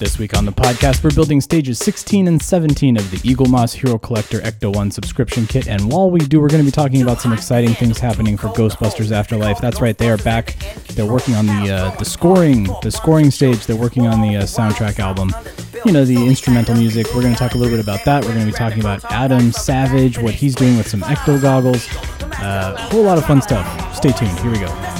This week on the podcast, we're building stages 16 and 17 of the Eaglemoss Hero Collector Ecto 1 subscription kit. And while we do, we're going to be talking about some exciting things happening for Ghostbusters Afterlife. That's right, they are back. They're working on the uh, the scoring, the scoring stage. They're working on the uh, soundtrack album. You know, the instrumental music. We're going to talk a little bit about that. We're going to be talking about Adam Savage, what he's doing with some Ecto goggles. Uh, a whole lot of fun stuff. Stay tuned. Here we go.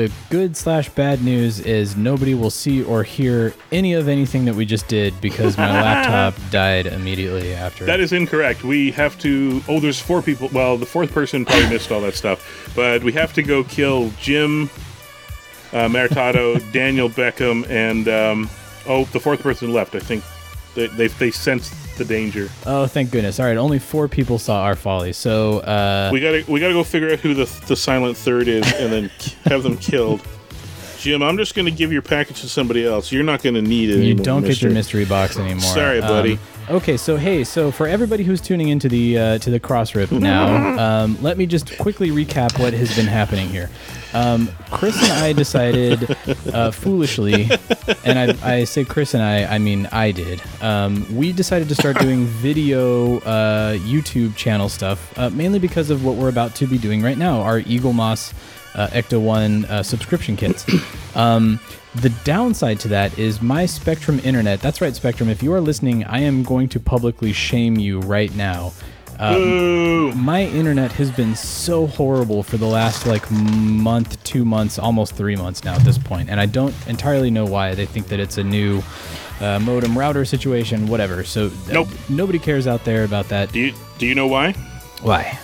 the good slash bad news is nobody will see or hear any of anything that we just did because my laptop died immediately after. That is incorrect. We have to. Oh, there's four people. Well, the fourth person probably missed all that stuff. But we have to go kill Jim uh, Maritato, Daniel Beckham, and um, oh, the fourth person left. I think they they, they sensed the danger. Oh, thank goodness! All right, only four people saw our folly. So uh, We gotta we gotta go figure out who the the silent third is, and then have them killed. Jim, I'm just gonna give your package to somebody else. You're not gonna need it. you anymore, don't get your mystery box anymore. Sorry, buddy. Um, okay, so hey, so for everybody who's tuning into the uh, to the crossrip now, um, let me just quickly recap what has been happening here. Um, Chris and I decided uh, foolishly, and I, I say Chris and I, I mean I did. Um, we decided to start doing video uh, YouTube channel stuff, uh, mainly because of what we're about to be doing right now, our Eaglemoss uh, Ecto One uh, subscription kits. Um, the downside to that is my Spectrum internet. That's right, Spectrum. If you are listening, I am going to publicly shame you right now. Um, my internet has been so horrible for the last like month, two months, almost three months now at this point, and I don't entirely know why. They think that it's a new uh, modem router situation, whatever. So uh, nobody cares out there about that. Do you do you know why? Why?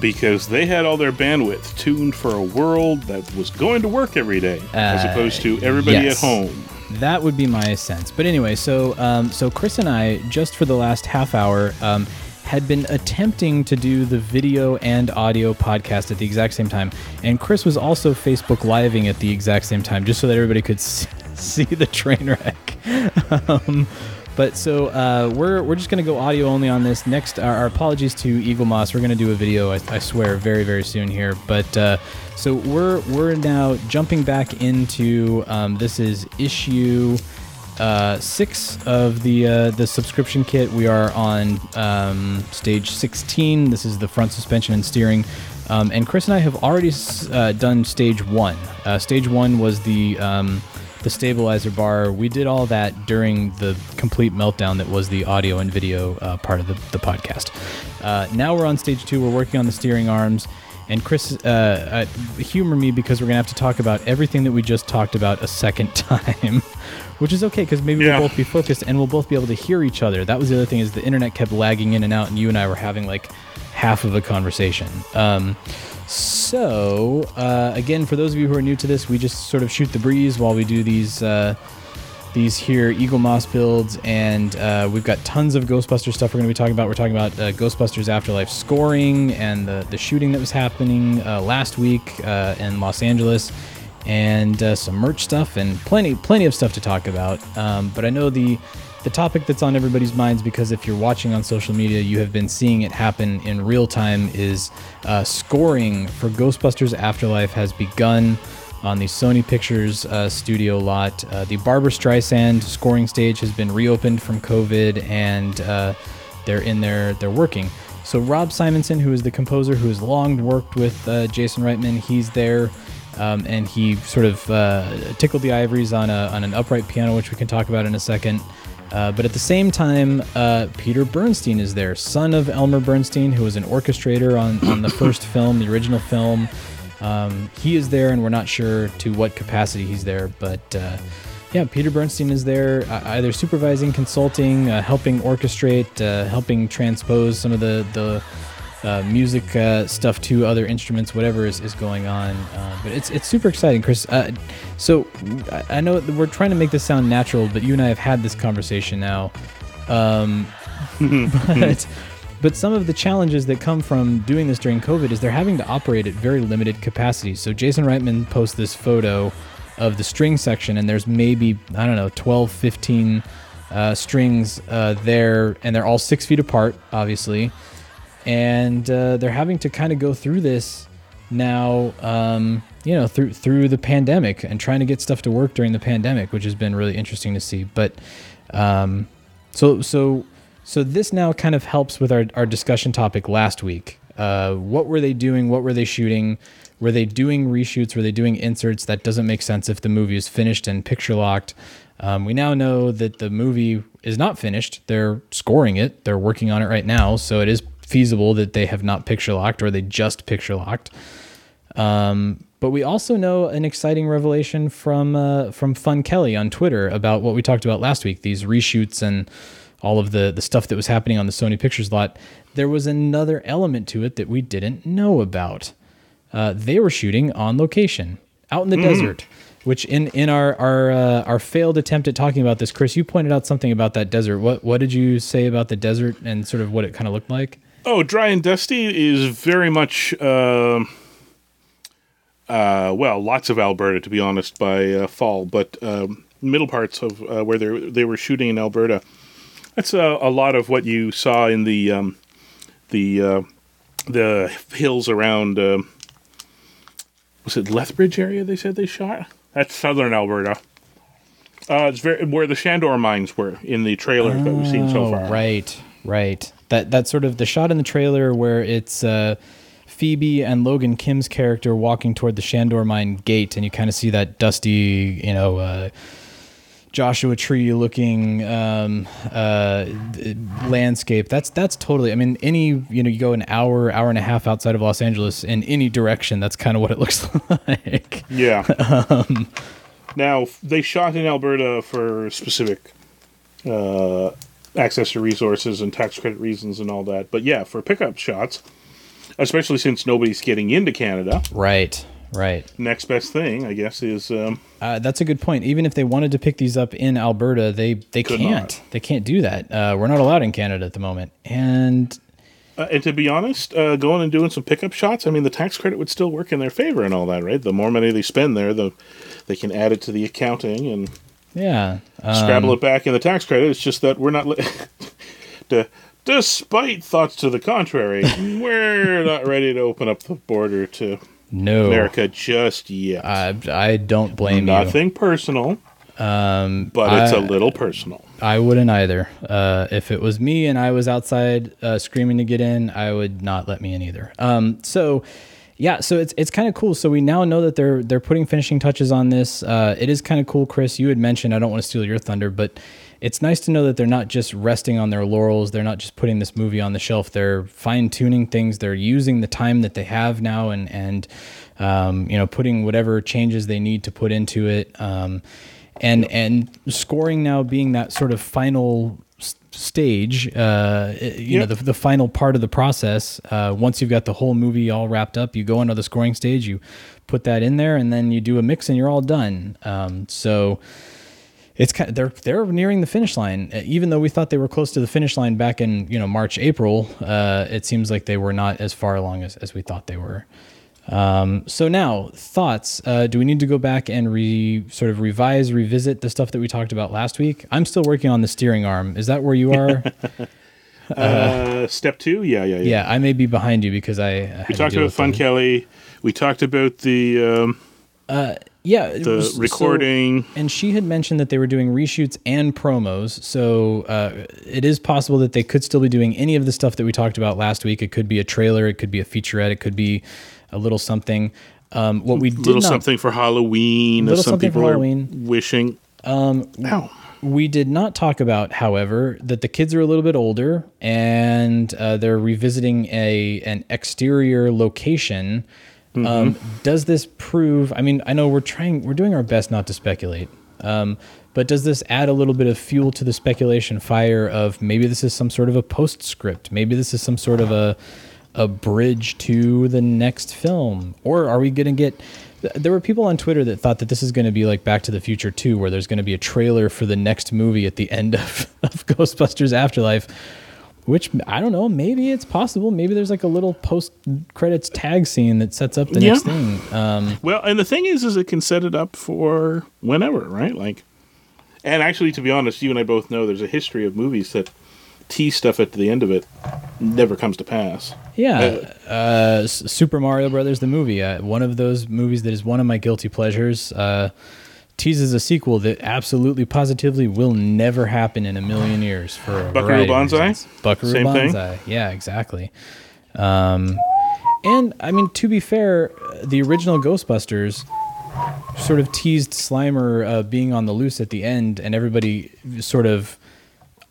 Because they had all their bandwidth tuned for a world that was going to work every day, as Uh, opposed to everybody yes. at home. That would be my sense. But anyway, so um, so Chris and I just for the last half hour um, had been attempting to do the video and audio podcast at the exact same time, and Chris was also Facebook living at the exact same time, just so that everybody could see the train wreck. um, but so uh, we're we're just gonna go audio only on this. Next, our, our apologies to Eaglemoss. We're gonna do a video, I, I swear, very very soon here. But uh, so we're we're now jumping back into um, this is issue uh, six of the uh, the subscription kit. We are on um, stage 16. This is the front suspension and steering. Um, and Chris and I have already uh, done stage one. Uh, stage one was the um, the stabilizer bar. We did all that during the complete meltdown that was the audio and video uh, part of the, the podcast. Uh, now we're on stage two. We're working on the steering arms. And Chris, uh, uh, humor me because we're gonna have to talk about everything that we just talked about a second time, which is okay because maybe Yeah. we'll both be focused and we'll both be able to hear each other. That was the other thing is the internet kept lagging in and out, and you and I were having like half of a conversation. Um, so uh, again, for those of you who are new to this, we just sort of shoot the breeze while we do these. Uh, these here Eaglemoss builds, and uh, we've got tons of Ghostbusters stuff we're going to be talking about. We're talking about uh, Ghostbusters Afterlife scoring and the, the shooting that was happening uh, last week uh, in Los Angeles, and uh, some merch stuff and plenty plenty of stuff to talk about. Um, but I know the the topic that's on everybody's minds because if you're watching on social media, you have been seeing it happen in real time. Is uh, scoring for Ghostbusters Afterlife has begun on the Sony Pictures uh, studio lot. Uh, the Barbra Streisand scoring stage has been reopened from COVID, and uh, they're in there. They're working. So Rob Simonsen, who is the composer who has long worked with uh, Jason Reitman, he's there Um, and he sort of uh, tickled the ivories on a on an upright piano, which we can talk about in a second. Uh, but at the same time, uh, Peter Bernstein is there, son of Elmer Bernstein, who was an orchestrator on, on the first film, the original film. Um, he is there, and we're not sure to what capacity he's there. But uh, yeah, Peter Bernstein is there, uh, either supervising, consulting, uh, helping orchestrate, uh, helping transpose some of the the uh, music uh, stuff to other instruments, whatever is, is going on. Uh, but it's it's super exciting, Chris. Uh, so I- I know we're trying to make this sound natural, but you and I have had this conversation now. Um, but but some of the challenges that come from doing this during COVID is they're having to operate at very limited capacity. So Jason Reitman posts this photo of the string section, and there's maybe I don't know 12, 15 uh, strings uh, there, and they're all six feet apart, obviously and uh, they're having to kind of go through this now um, you know through through the pandemic and trying to get stuff to work during the pandemic which has been really interesting to see. But um, so so so this now kind of helps with our, our discussion topic last week. Uh, what were they doing? What were they shooting? Were they doing reshoots? Were they doing inserts? That doesn't make sense if the movie is finished and picture locked. Um, we now know that the movie is not finished. They're scoring it. They're working on it right now. So it is feasible that they have not picture locked or they just picture locked. Um, but we also know an exciting revelation from uh, from Fun Kelly on Twitter about what we talked about last week. These reshoots and all of the the stuff that was happening on the Sony Pictures lot. There was another element to it that we didn't know about. Uh, they were shooting on location out in the desert. Which in in our our uh, our failed attempt at talking about this, Chris, you pointed out something about that desert. What what did you say about the desert and sort of what it kind of looked like? Oh, dry and dusty is very much, uh, uh, well, lots of Alberta to be honest by uh, fall, but um, middle parts of uh, where they they were shooting in Alberta. That's a, a lot of what you saw in the um, the uh, the hills around. um was it Lethbridge area? They said they shot. That's southern Alberta. Uh, it's very where the Shandor mines were in the trailer that we've seen so Oh, far. right, right. That that sort of the shot in the trailer where it's uh, Phoebe and Logan Kim's character walking toward the Shandor mine gate, and you kind of see that dusty, you know, uh, Joshua Tree looking um, uh, landscape. That's that's totally. I mean, any you know, you go an hour, hour and a half outside of Los Angeles in any direction. That's kind of what it looks like. Yeah. Um, now they shot in Alberta for specific uh, access to resources and tax credit reasons and all that. But yeah, for pickup shots, especially since nobody's getting into Canada, Right, right. next best thing, I guess, is um, Uh, that's a good point. Even if they wanted to pick these up in Alberta, they they can't. not. They can't do that. Uh, we're not allowed in Canada at the moment. And uh, and to be honest, uh, going and doing some pickup shots. I mean, the tax credit would still work in their favor and all that, right? The more money they spend there, the they can add it to the accounting and yeah, um, scrabble it back in the tax credit. It's just that we're not. Li- to, despite thoughts to the contrary, we're not ready to open up the border to no, America just yet. I, I don't blame you. Nothing personal. Um, but it's I- a little personal. I wouldn't either. Uh, if it was me and I was outside uh, screaming to get in, I would not let me in either. Um, so, yeah, so it's it's kind of cool. So we now know that they're they're putting finishing touches on this. Uh, it is kind of cool, Chris. You had mentioned I don't want to steal your thunder, but it's nice to know that they're not just resting on their laurels. They're not just putting this movie on the shelf. They're fine tuning things. They're using the time that they have now and and um, you know putting whatever changes they need to put into it. Um, and and scoring now being that sort of final stage, uh, it- you know, the, the final part of the process. Uh, once you've got the whole movie all wrapped up, you go into the scoring stage, you put that in there, and then you do a mix, and you're all done. Um, so it's kind of, they're they're nearing the finish line. Uh, Even though we thought they were close to the finish line back in you know March April, uh, it seems like they were not as far along as, as we thought they were. Um, so now thoughts. Uh, do we need to go back and re sort of revise, revisit the stuff that we talked about last week? I'm still working on the steering arm. Is that where you are? Uh, step two, yeah, yeah, yeah. yeah, I may be behind you because I. We talked about Fun the- Kelly. We talked about the um, Yeah, the was- so- recording. and she had mentioned that they were doing reshoots and promos. So uh, it is possible that they could still be doing any of the stuff that we talked about last week. It could be a trailer, it could be a featurette, it could be a little something. Um, what we did little not, something for Halloween, Little some something for people are Halloween. wishing. Um, Ow. we did not talk about, however, that the kids are a little bit older and uh, they're revisiting a an exterior location. Um, does this prove? I mean, I know we're trying, we're doing our best not to speculate. Um, but does this add a little bit of fuel to the speculation fire of maybe this is some sort of a postscript? Maybe this is some sort of a a bridge to the next film, or are we going to get? There were people on Twitter that thought that this is going to be like Back to the Future 2, where there's going to be a trailer for the next movie at the end of, of Ghostbusters Afterlife. Which I don't know. Maybe it's possible. Maybe there's like a little post credits tag scene that sets up the Yeah. next thing. Um, Well, and the thing is, is it can set it up for whenever, right? Like, and actually, to be honest, you and I both know there's a history of movies that tease stuff at the end of it never comes to pass. Yeah, uh, S- Super Mario Brothers the movie, uh, one of those movies that is one of my guilty pleasures, uh, teases a sequel that absolutely positively will never happen in a million years for a Buckaroo Banzai? Buckaroo Same thing? Yeah, exactly. Um, and I mean, to be fair, uh, the original Ghostbusters sort of teased Slimer uh, being on the loose at the end, and everybody sort of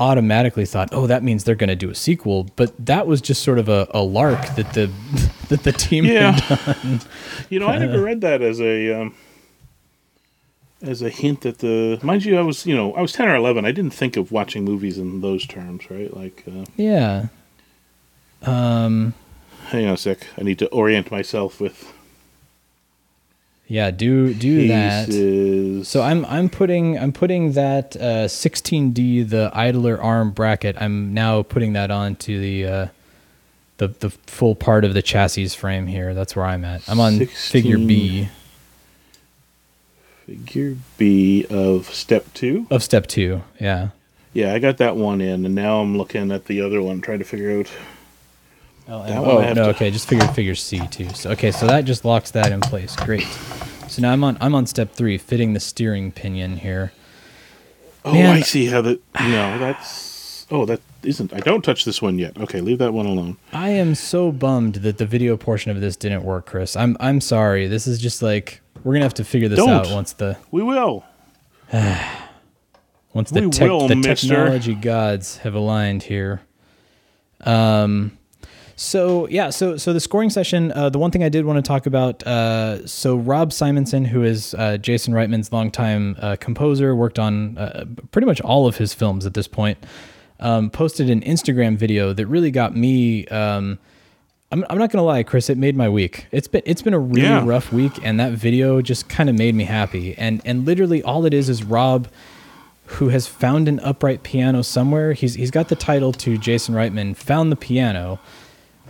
automatically thought, "Oh, that means they're going to do a sequel." But that was just sort of a, a lark that the that the team Yeah. had done. You know, I never read that as a um, as a hint that the mind you, I was you know I was ten or eleven. I didn't think of watching movies in those terms, right? Like, uh, Yeah. Um. hang on a sec, I need to orient myself with Yeah. Do do that. So I'm I'm putting I'm putting that uh, 16D the idler arm bracket. I'm now putting that onto the uh, the the full part of the chassis frame here. That's where I'm at. I'm on figure B figure B of step two. of step two. Yeah. Yeah, I got that one in, and now I'm looking at the other one, trying to figure out. Oh, That one I oh have no, to- okay, just figure figure C too. So okay, so that just locks that in place. Great. So now I'm on I'm on step three, fitting the steering pinion here. Oh, Man. I see how that. No, that's. Oh, that isn't. I don't touch this one yet. Okay, leave that one alone. I am so bummed that the video portion of this didn't work, Chris. I'm I'm sorry. This is just like we're gonna have to figure this Don't. out once the We will. once the We tech, will, the mister. technology gods have aligned here. Um, so yeah, so so the scoring session. Uh, the one thing I did want to talk about. Uh, so Rob Simonsen, who is uh, Jason Reitman's longtime uh, composer, worked on uh, pretty much all of his films at this point. Um, posted an Instagram video that really got me. Um, I'm, I'm not gonna lie, Chris. It made my week. It's been it's been a really Yeah. rough week, and that video just kind of made me happy. And and literally all it is is Rob, who has found an upright piano somewhere. He's he's got the title to Jason Reitman found the piano,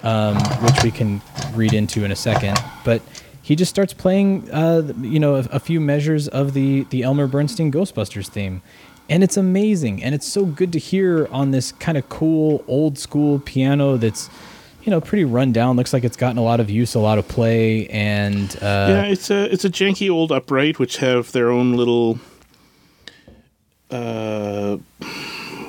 um, which we can read into in a second. But he just starts playing, uh, you know, a, a few measures of the the Elmer Bernstein Ghostbusters theme, and it's amazing. And it's so good to hear on this kind of cool old school piano that's. You know, pretty run down. Looks like it's gotten a lot of use, a lot of play, and uh, yeah, it's a it's a janky old upright which have their own little uh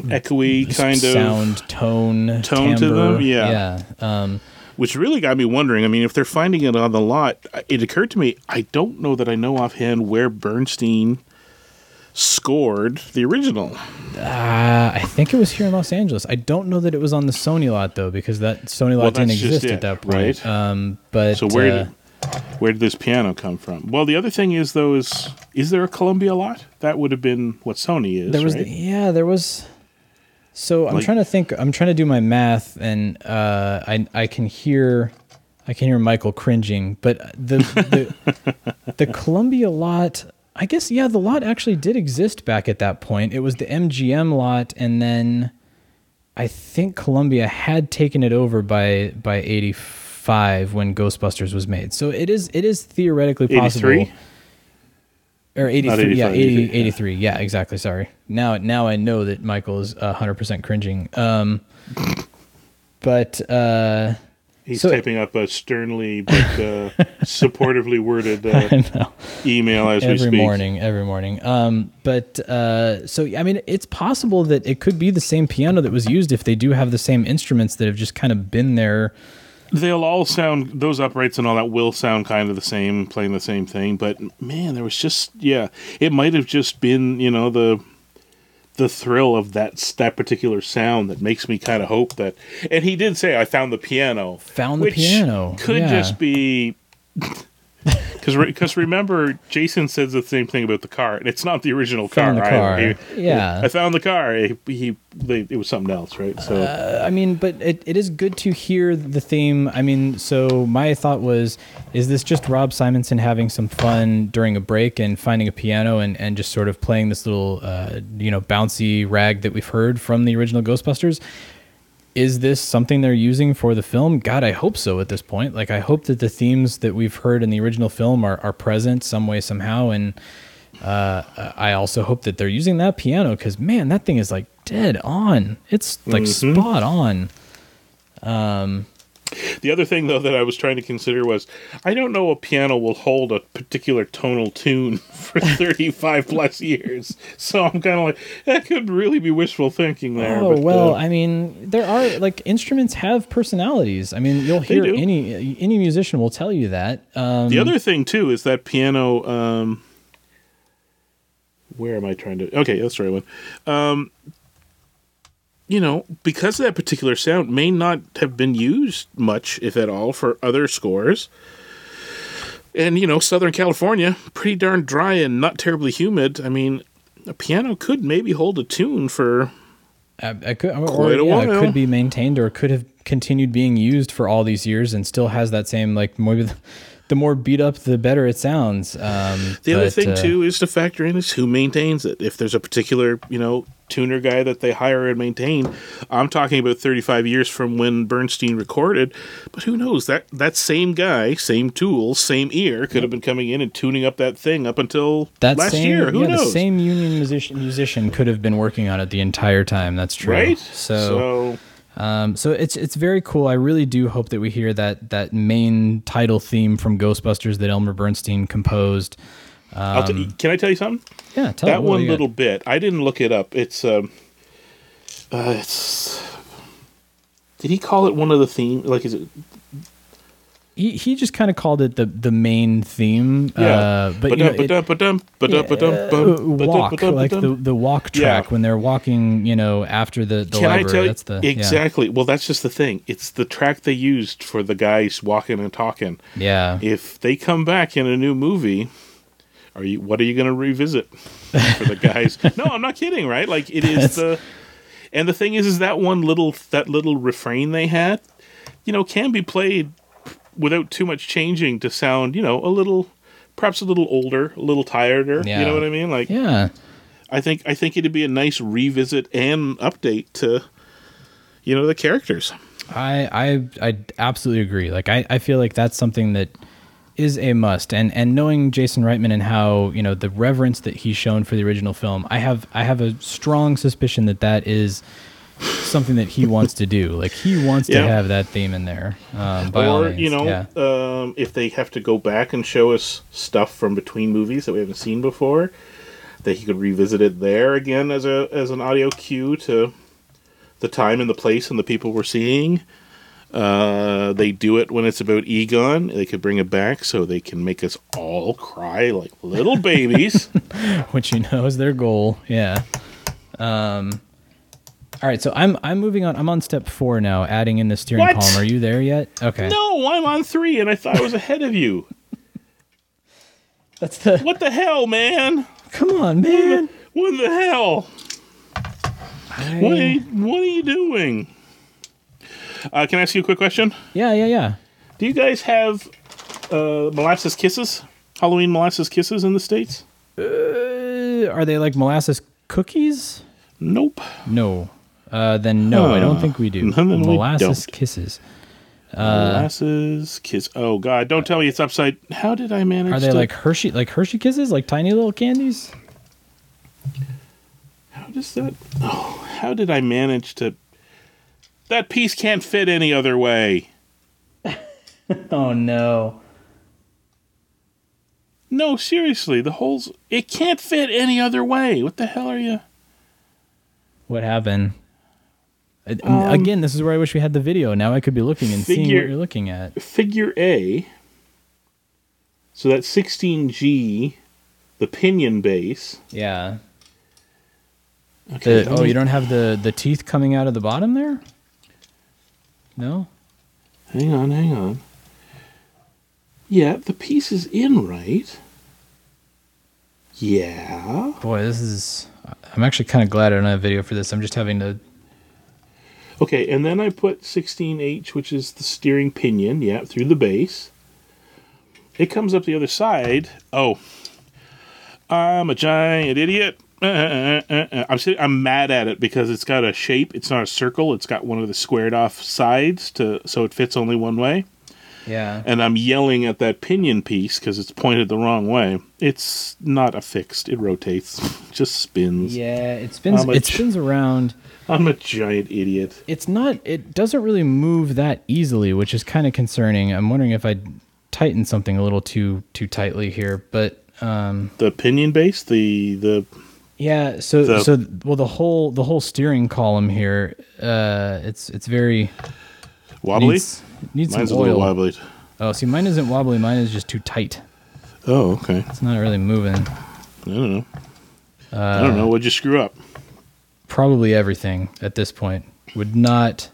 echoey kind of sound, tone, Tone to them, yeah. yeah. Um, which really got me wondering. I mean, if they're finding it on the lot, it occurred to me I don't know that I know offhand where Bernstein scored the original. Uh, I think it was here in Los Angeles. I don't know that it was on the Sony lot though, because that Sony lot Well, didn't exist it, at that point. right? Um, but So where uh, did where did this piano come from? Well, the other thing is though is is there a Columbia lot? That would have been what Sony is. there was right? the, yeah, there was. So I'm Like- trying to think. I'm trying to do my math, and uh, I I can hear. I can hear Michael cringing, but the the, the Columbia lot, I guess, yeah, the lot actually did exist back at that point. It was the MGM lot, and then I think Columbia had taken it over by by '85 when Ghostbusters was made. So it is it is theoretically possible. 83? Or 83, yeah, 85, 80, 83, 83, yeah, exactly. Sorry. Now, now I know that Michael is hundred percent cringing. Um, but uh, He's So- typing up a sternly but uh, supportively worded uh, email as we every speak. morning, every morning. Um, but uh, so I mean, it's possible that it could be the same piano that was used if they do have the same instruments that have just kind of been there they'll all sound those uprights and all that will sound kind of the same, playing the same thing. But man, there was just yeah, it might have just been you know the the thrill of that that particular sound that makes me kind of hope that. And he did say, "I found the piano." Found the piano, Could yeah. just be. Because because remember, Jason says the same thing about the car, and it's not the original car. the car. either. He- Yeah. I found the car. He, he they, it was something else, right? So I mean, but it, it is good to hear the theme. I mean, so my thought was, is this just Rob Simonsen having some fun during a break and finding a piano and, and just sort of playing this little, uh, you know, bouncy rag that we've heard from the original Ghostbusters? Is this something they're using for the film? God, I hope so at this point. Like, I hope that the themes that we've heard in the original film are, are present some way, somehow. And uh, I also hope that they're using that piano because, man, that thing is like dead on. It's like spot on. The other thing, though, that I was trying to consider was I don't know a piano will hold a particular tonal tune for 35 plus years. So I'm kind of like, that could really be wishful thinking there. Oh but, well, uh, I mean, there are like instruments have personalities. I mean, you'll hear any any musician will tell you that. Um, the other thing, too, is that piano. Um, where am I trying to? Okay, that's the right one. Um, you know, because that particular sound may not have been used much, if at all, for other scores. And, you know, Southern California, pretty darn dry and not terribly humid. I mean, a piano could maybe hold a tune for. Uh, I, I could, or, Quite a yeah, it while. could be maintained or could have continued being used for all these years and still has that same like maybe the, more beat up, the better it sounds. Um, The other thing, uh, too, is to factor in is who maintains it. If there's a particular, you know, tuner guy that they hire and maintain, I'm talking about 35 years from when Bernstein recorded, but who knows? That that same guy, same tools, same ear could have been coming in and tuning up that thing up until that last same, year. Who yeah, knows? the same union musician musician could have been working on it the entire time. That's true. right? So, Um, so it's it's very cool. I really do hope that we hear that that main title theme from Ghostbusters that Elmer Bernstein composed. I'll t- can I tell you something? Yeah, tell that one you got. little bit, I didn't look it up. It's um, uh, it's. Did he call it one of the theme? Like, is it He, he just kind of called it the the main theme. Uh, but you know, it- ba-dum, walk like the, the walk Yeah. track when they're walking. You know, after the the Can I library. tell you That's the yeah. exactly? Well, that's just the thing. It's the track they used for the guys walking and talking. Yeah. If they come back in a new movie, are you? What are you going to revisit for the guys? no, I'm not kidding. Right? Like it is the. And the thing is, is that one little that little refrain they had, you know, can be played without too much changing to sound, you know, a little, perhaps a little older, a little tireder. Yeah. You know what I mean? Like Yeah. I think I think it'd be a nice revisit and update to, you know, the characters. I I I absolutely agree. Like I, I feel like that's something that is a must. And and knowing Jason Reitman and how you know the reverence that he's shown for the original film, I have I have a strong suspicion that that is something that he wants to do. Like he wants to have that theme in there. Um, or you know, yeah. um, if they have to go back and show us stuff from between movies that we haven't seen before, that he could revisit it there again as a as an audio cue to the time and the place and the people we're seeing. Uh, they do it when it's about Egon. They could bring it back so they can make us all cry like little babies. which you know is their goal. Yeah. Um. All right, so I'm I'm moving on. I'm on step four now, adding in the steering What? column. Are you there yet? Okay. no, I'm on three, and I thought I was ahead of you. That's the. What the hell, man? Come on, man. What the hell? What are you, what are you doing? Uh, can I ask you a quick question? Yeah, yeah, yeah. Do you guys have uh, molasses kisses? Halloween molasses kisses in the states? Uh, are they like molasses cookies? Nope. No. Uh, then no, I don't think we do. Molasses kisses. molasses kiss. Oh God! Don't tell me it's upside. How did I manage? Are they to, like Hershey, like Hershey kisses, like tiny little candies? How does that? Oh, how did I manage to? That piece can't fit any other way. Oh no. No, seriously, the holes. It can't fit any other way. What the hell are you? What happened? And um, Again, this is where I wish we had the video. Now I could be looking and seeing what you're looking at. Figure A. So that's 16G, the pinion base. Yeah. Okay. The, oh, you don't have the the teeth coming out of the bottom there? No. Hang on, hang on. Yeah, the piece is in right. Yeah. Boy, this is. I'm actually kind of glad I don't have video for this. I'm just having to. Okay, and then I put 16H, which is the steering pinion, yeah, through the base. It comes up the other side. Oh, I'm a giant idiot. I'm sitting, I'm mad at it because it's got a shape. It's not a circle. It's got one of the squared off sides to so it fits only one way. Yeah. And I'm yelling at that pinion piece because it's pointed the wrong way. It's not affixed. It rotates, just spins. Yeah, it spins. It much- spins around. I'm a giant idiot. It's not. It doesn't really move that easily, which is kind of concerning. I'm wondering if I tighten something a little too too tightly here, but um, The pinion base, the the yeah. So The- so well, the whole the whole steering column here, uh, it's it's very wobbly. needs, needs Mine's a some little oil. wobbly. Oh, see, mine isn't wobbly. Mine is just too tight. Oh, okay. It's not really moving. I don't know. I Uh, don't know. What'd you screw up? Probably everything at this point would not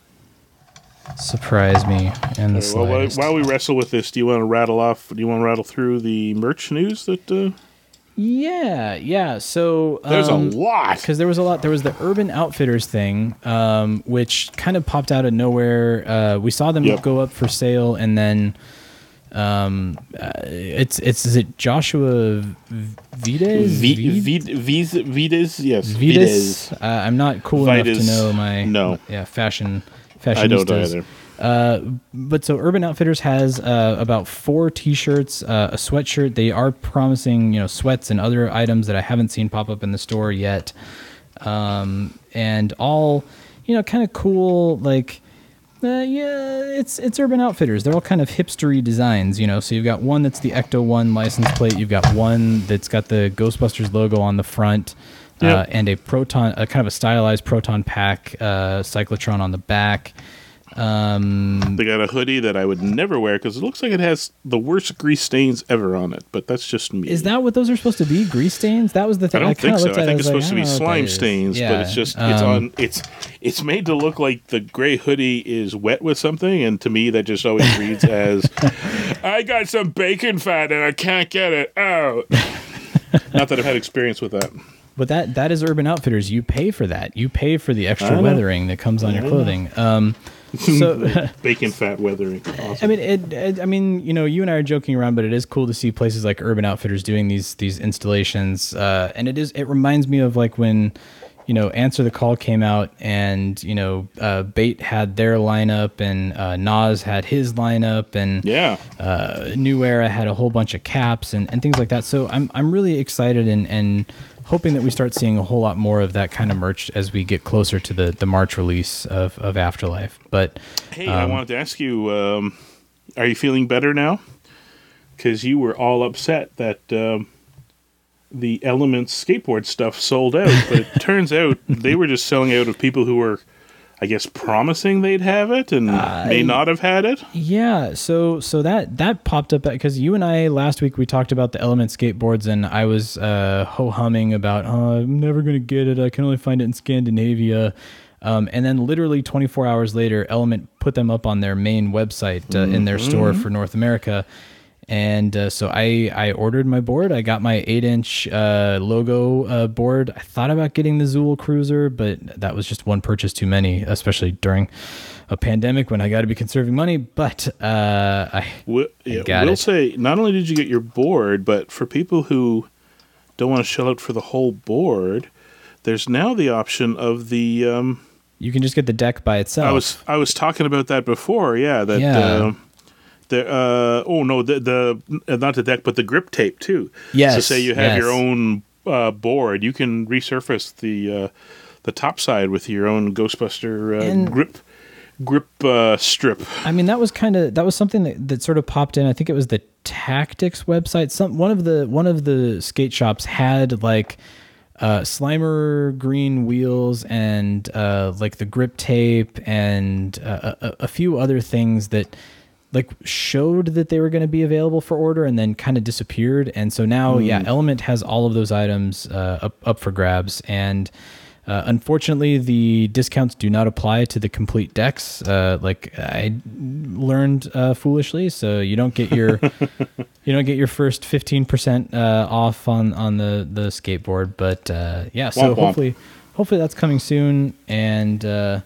surprise me in the Well, while, slightest. while we wrestle with this, do you want to rattle off? Do you want to rattle through the merch news that? Uh, Yeah, yeah. So there's um, a lot. because there was a lot. There was the Urban Outfitters thing, um, which kind of popped out of nowhere. Uh, we saw them Yep. go up for sale, and then um, uh, it's it's is it Joshua Vides? V- Vid- Viz- Vides, yes, Vides. Uh, I'm not cool enough to know my No. yeah fashion I don't fashionistas. either. Uh, but so Urban Outfitters has uh, about four T-shirts, uh, a sweatshirt. They are promising, you know, sweats and other items that I haven't seen pop up in the store yet, um, and all, you know, kind of cool. Like, uh, yeah, it's it's Urban Outfitters. They're all kind of hipstery designs, you know. So you've got one that's the Ecto One license plate. You've got one that's got the Ghostbusters logo on the front. Uh, Yep. and a proton, a kind of a stylized proton pack uh, cyclotron on the back. Um, They got a hoodie that I would never wear because it looks like it has the worst grease stains ever on it. But that's just me. Is that what those are supposed to be? Grease stains? That was the thing. I don't kinda think so. I it, think it's like, supposed to be I what slime stains, Yeah, but it's just it's um, on it's it's made to look like the gray hoodie is wet with something, and to me that just always reads as I got some bacon fat and I can't get it out. Not that I've had experience with that. But that that is Urban Outfitters. You pay for that. You pay for the extra weathering that comes on your clothing. Um, so Bacon fat weathering. Awesome. I mean, it, it. I mean, you know, you and I are joking around, but it is cool to see places like Urban Outfitters doing these these installations. Uh, and it is. It reminds me of like when, you know, Answer the Call came out, and you know, uh, Bait had their lineup, and uh, Nas had his lineup, and yeah. uh, New Era had a whole bunch of caps and, and things like that. So I'm I'm really excited and, and hoping that we start seeing a whole lot more of that kind of merch as we get closer to the, the March release of, of Afterlife. But Hey, I wanted to ask you, um, are you feeling better now? Because you were all upset that um, the Elements skateboard stuff sold out, but it turns out they were just selling out of people who were, I guess, promising they'd have it and may not have had it. yeah, so so that that popped up because you and I last week we talked about the Element skateboards and I was uh, ho humming about oh, I'm never gonna get it. I can only find it in Scandinavia. Um, and then literally 24 hours later, Element put them up on their main website uh, in their store for North America. And uh, so I, I ordered my board. I got my eight inch uh, logo uh, board. I thought about getting the Zool Cruiser, but that was just one purchase too many, especially during a pandemic when I got to be conserving money. But uh, I Wi- yeah, we'll it. say not only did you get your board, but for people who don't want to shell out for the whole board, there's now the option of the. Um, you can just get the deck by itself. I was I was talking about that before. Yeah, that. Yeah. Uh, the uh, oh no the the not the deck but the grip tape too. Yes, So say you have your own uh, board, you can resurface the uh, the top side with your own Ghostbuster uh, And- grip grip uh, strip. I mean, that was kind of that was something that, that sort of popped in. I think it was the Tactics website. Some one of the one of the skate shops had like uh, Slimer green wheels and uh, like the grip tape and uh, a, a few other things that like showed that they were going to be available for order and then kind of disappeared. And so now, yeah, Element has all of those items uh, up up for grabs and. Uh, unfortunately, the discounts do not apply to the complete decks, uh, like I learned uh, foolishly. So you don't get your you don't get your first fifteen percent uh, off on on the the skateboard. But uh, yeah, so Womp womp. hopefully hopefully that's coming soon. And uh,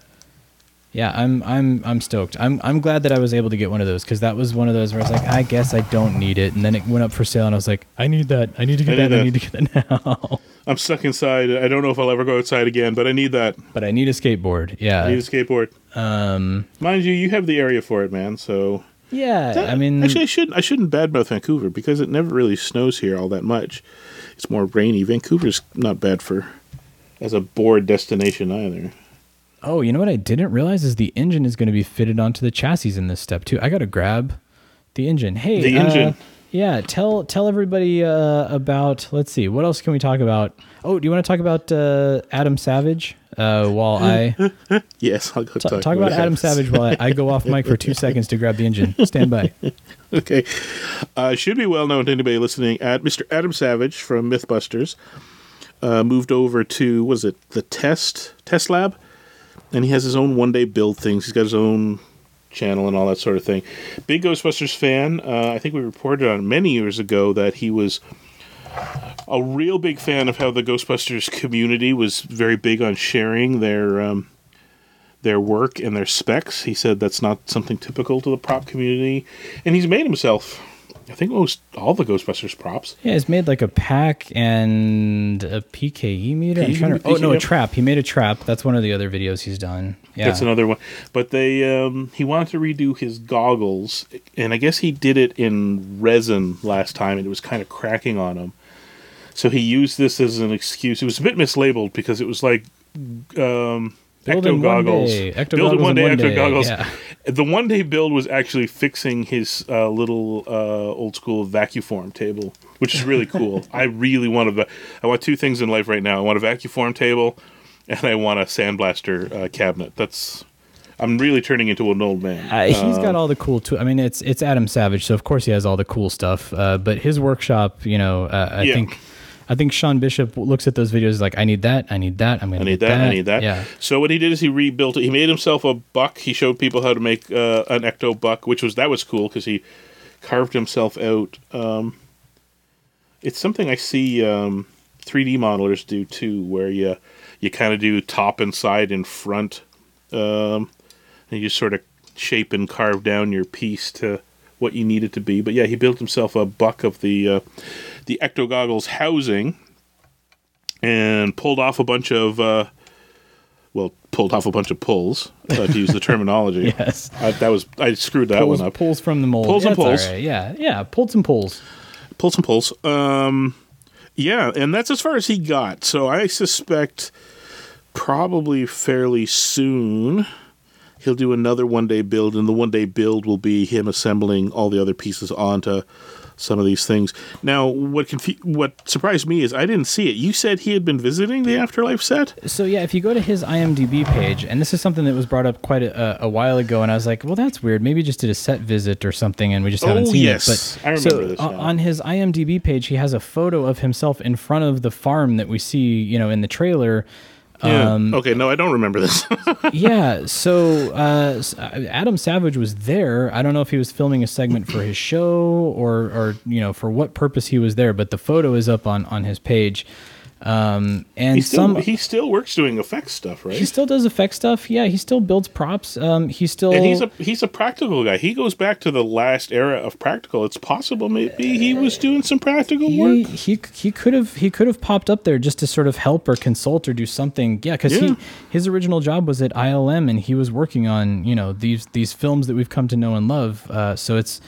yeah, I'm I'm I'm stoked. I'm I'm glad that I was able to get one of those because that was one of those where I was like, I guess I don't need it, and then it went up for sale, and I was like, I need that. I need to get I that. I need to get that now. I'm stuck inside. I don't know if I'll ever go outside again, but I need that. but I need a skateboard. Yeah. I need a skateboard. um. Mind you, you have the area for it, man. So Yeah. I mean, actually, I shouldn't. I shouldn't badmouth Vancouver because it never really snows here all that much. It's more rainy. Vancouver's not bad for as a board destination either. Oh, you know what I didn't realize is the engine is going to be fitted onto the chassis in this step too. I got to grab the engine. Hey, The uh, engine. yeah, tell tell everybody uh, about. Let's see, what else can we talk about? Oh, do you want to talk about uh, Adam Savage? Uh, while I Yes, I'll go t- talk, talk about Adam Savage while I, I go off mic for two seconds to grab the engine. Stand by. okay. Uh, should be well known to anybody listening. At Mr. Adam Savage from MythBusters uh, moved over to was it the Test Test Lab, and he has his own one day build things. He's got his own channel and all that sort of thing. Big Ghostbusters fan. Uh, I think we reported on many years ago that he was a real big fan of how the Ghostbusters community was very big on sharing their um, their work and their specs. He said that's not something typical to the prop community, and he's made himself. I think most all the Ghostbusters props. Yeah, he's made like a pack and a PKE meter. I'm PKE, trying to, oh no, a trap. He made a trap. That's one of the other videos he's done. Yeah, That's another one. But they um, he wanted to redo his goggles, and I guess he did it in resin last time, and it was kind of cracking on him. So he used this as an excuse. It was a bit mislabeled because it was like um, Build ecto goggles. Ecto build goggles one day one ecto day, goggles. yeah. The one day build was actually fixing his uh, little uh, old school vacuform table, which is really cool. I really want a va- I want two things in life right now. I want a vacuform table, and I want a sandblaster uh, cabinet. That's I'm really turning into an old man. Uh, he's got all the cool too. I mean, it's it's Adam Savage, so of course he has all the cool stuff. Uh, but his workshop, you know, uh, I Yeah. think, I think Sean Bishop looks at those videos like, I need that, I need that, I'm gonna I need get that, I need that. Yeah, So what he did is he rebuilt it. He made himself a buck. He showed people how to make uh, an ecto buck, which was that was cool because he carved himself out. Um, it's something I see um, 3D modelers do too, where you you kind of do top and side and front, um, and you sort of shape and carve down your piece to what you need it to be. But yeah, he built himself a buck of the uh, the ecto goggles housing and pulled off a bunch of. Uh, well, pulled off a bunch of pulls, uh, to use the terminology. yes. I, that was I screwed that Pulls, one up. pulls from the mold. Pulls and That's pulls. right. Yeah, yeah, pulled some pulls. Pulled some pulls. Um, yeah, and that's as far as he got. So I suspect probably fairly soon he'll do another one day build, and the one day build will be him assembling all the other pieces onto some of these things. Now, what confu- what surprised me is I didn't see it. You said he had been visiting the Afterlife set. So yeah, if you go to his IMDb page, and this is something that was brought up quite a, a while ago, and I was like, well, that's weird. Maybe he just did a set visit or something, and we just haven't Oh, seen yes. it. But I remember so this o- now. on his IMDb page, he has a photo of himself in front of the farm that we see, you know, in the trailer. Yeah. Um, okay, no, I don't remember this. yeah. So uh, Adam Savage was there. I don't know if he was filming a segment for his show or, or you know, for what purpose he was there. But the photo is up on on his page. Um, and he still some he still works doing effects stuff, right? he still does effect stuff. Yeah, he still builds props. Um, he still And he's a he's a practical guy. He goes back to the last era of practical. It's possible maybe he was doing some practical he, work. he he could have he could have popped up there just to sort of help or consult or do something. Yeah, because Yeah. he his original job was at ILM and he was working on you know these these films that we've come to know and love. Uh, so it's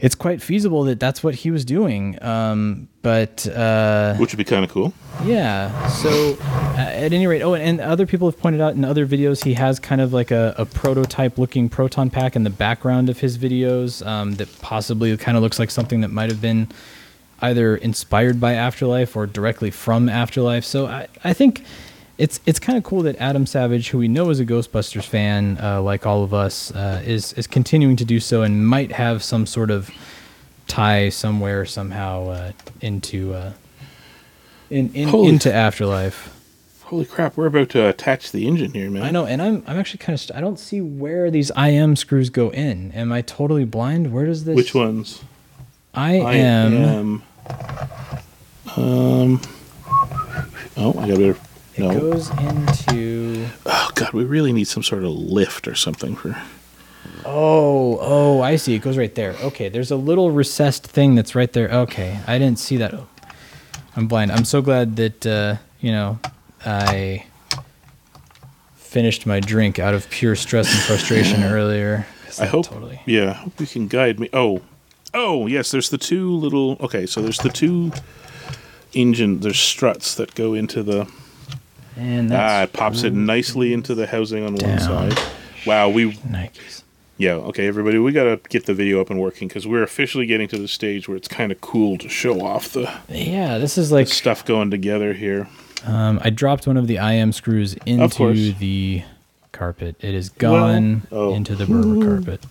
it's quite feasible that that's what he was doing. Um, but uh, Which would be kind of cool. yeah. So, uh, at any rate, oh, and, and other people have pointed out in other videos he has kind of like a, a prototype-looking proton pack in the background of his videos um, that possibly kind of looks like something that might have been either inspired by Afterlife or directly from Afterlife. So I, I think it's it's kind of cool that Adam Savage, who we know is a Ghostbusters fan, uh, like all of us, uh, is is continuing to do so and might have some sort of tie somewhere somehow uh, into uh, in, in into Afterlife. Holy crap! We're about to attach the engine here, man. I know, and I'm I'm actually kind of st- I don't see where these IM screws go in. Am I totally blind? Where does this? Which ones? I, I am. am. Um. Oh, I got better. It No. goes into. Oh God, we really need some sort of lift or something for. Oh, oh, I see. It goes right there. Okay, there's a little recessed thing that's right there. Okay, I didn't see that. I'm blind. I'm so glad that uh, you know I finished my drink out of pure stress and frustration earlier. I hope. totally. Yeah, I hope you can guide me. Oh, oh yes. There's the two little. Okay, so there's the two engine. There's struts that go into the. And Ah, it pops it nicely into the housing on one side. Wow, we Nikes. Yeah, okay, everybody, we gotta get the video up and working because we're officially getting to the stage where it's kind of cool to show off the Yeah, this is like stuff going together here. Um, I dropped one of the IM screws into the carpet. It is gone oh. into the Berber carpet.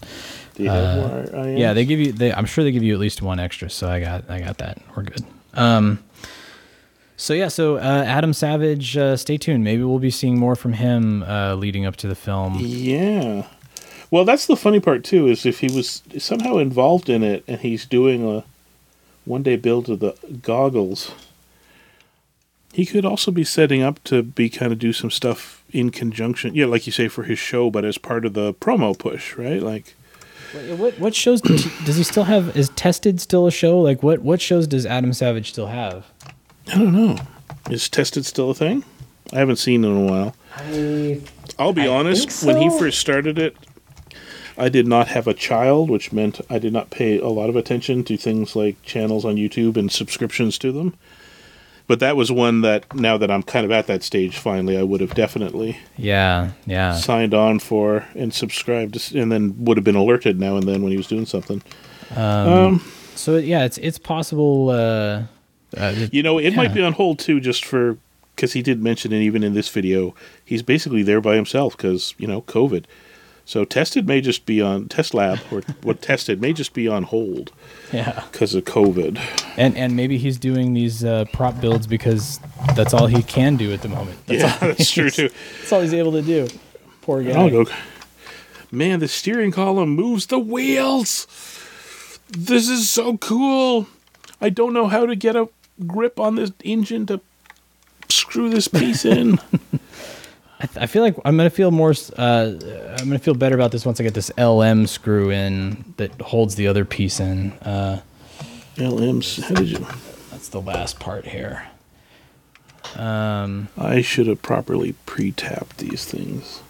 Do you have more IMs? Uh, Yeah, they give you. They, I'm sure they give you at least one extra. So I got. I got that. We're good. Um. So yeah. So uh, Adam Savage. Uh, stay tuned. Maybe we'll be seeing more from him uh, leading up to the film. Yeah. Well, that's the funny part too. Is if he was somehow involved in it and he's doing a one day build of the goggles, he could also be setting up to be kind of do some stuff in conjunction. Yeah, like you say for his show, but as part of the promo push, right? Like. What what, what shows does he, does he still have? Is Tested still a show? Like what what shows does Adam Savage still have? I don't know. Is tested still a thing? I haven't seen it in a while. I I'll be I honest, think when he first started it, I did not have a child, which meant I did not pay a lot of attention to things like channels on YouTube and subscriptions to them. But that was one that now that I'm kind of at that stage finally, I would have definitely yeah yeah. signed on for and subscribed and then would have been alerted now and then when he was doing something. Um. So yeah, it's it's possible. Uh, uh, You know, it might be on hold too, just for because he did mention it even in this video. He's basically there by himself because you know COVID. So tested may just be on test lab or what tested may just be on hold yeah, because of COVID. and and maybe he's doing these uh, prop builds because that's all he can do at the moment. That's yeah, that's true too. That's all he's able to do. Poor guy. Go. Man, the steering column moves the wheels. This is so cool. I don't know how to get a grip on this engine to screw this piece in. I, th- I feel like I'm gonna feel more. Uh, I'm gonna feel better about this once I get this LM screw in that holds the other piece in. Uh, LMs. How did you? that's the last part here. Um, I should have properly pre-tapped these things.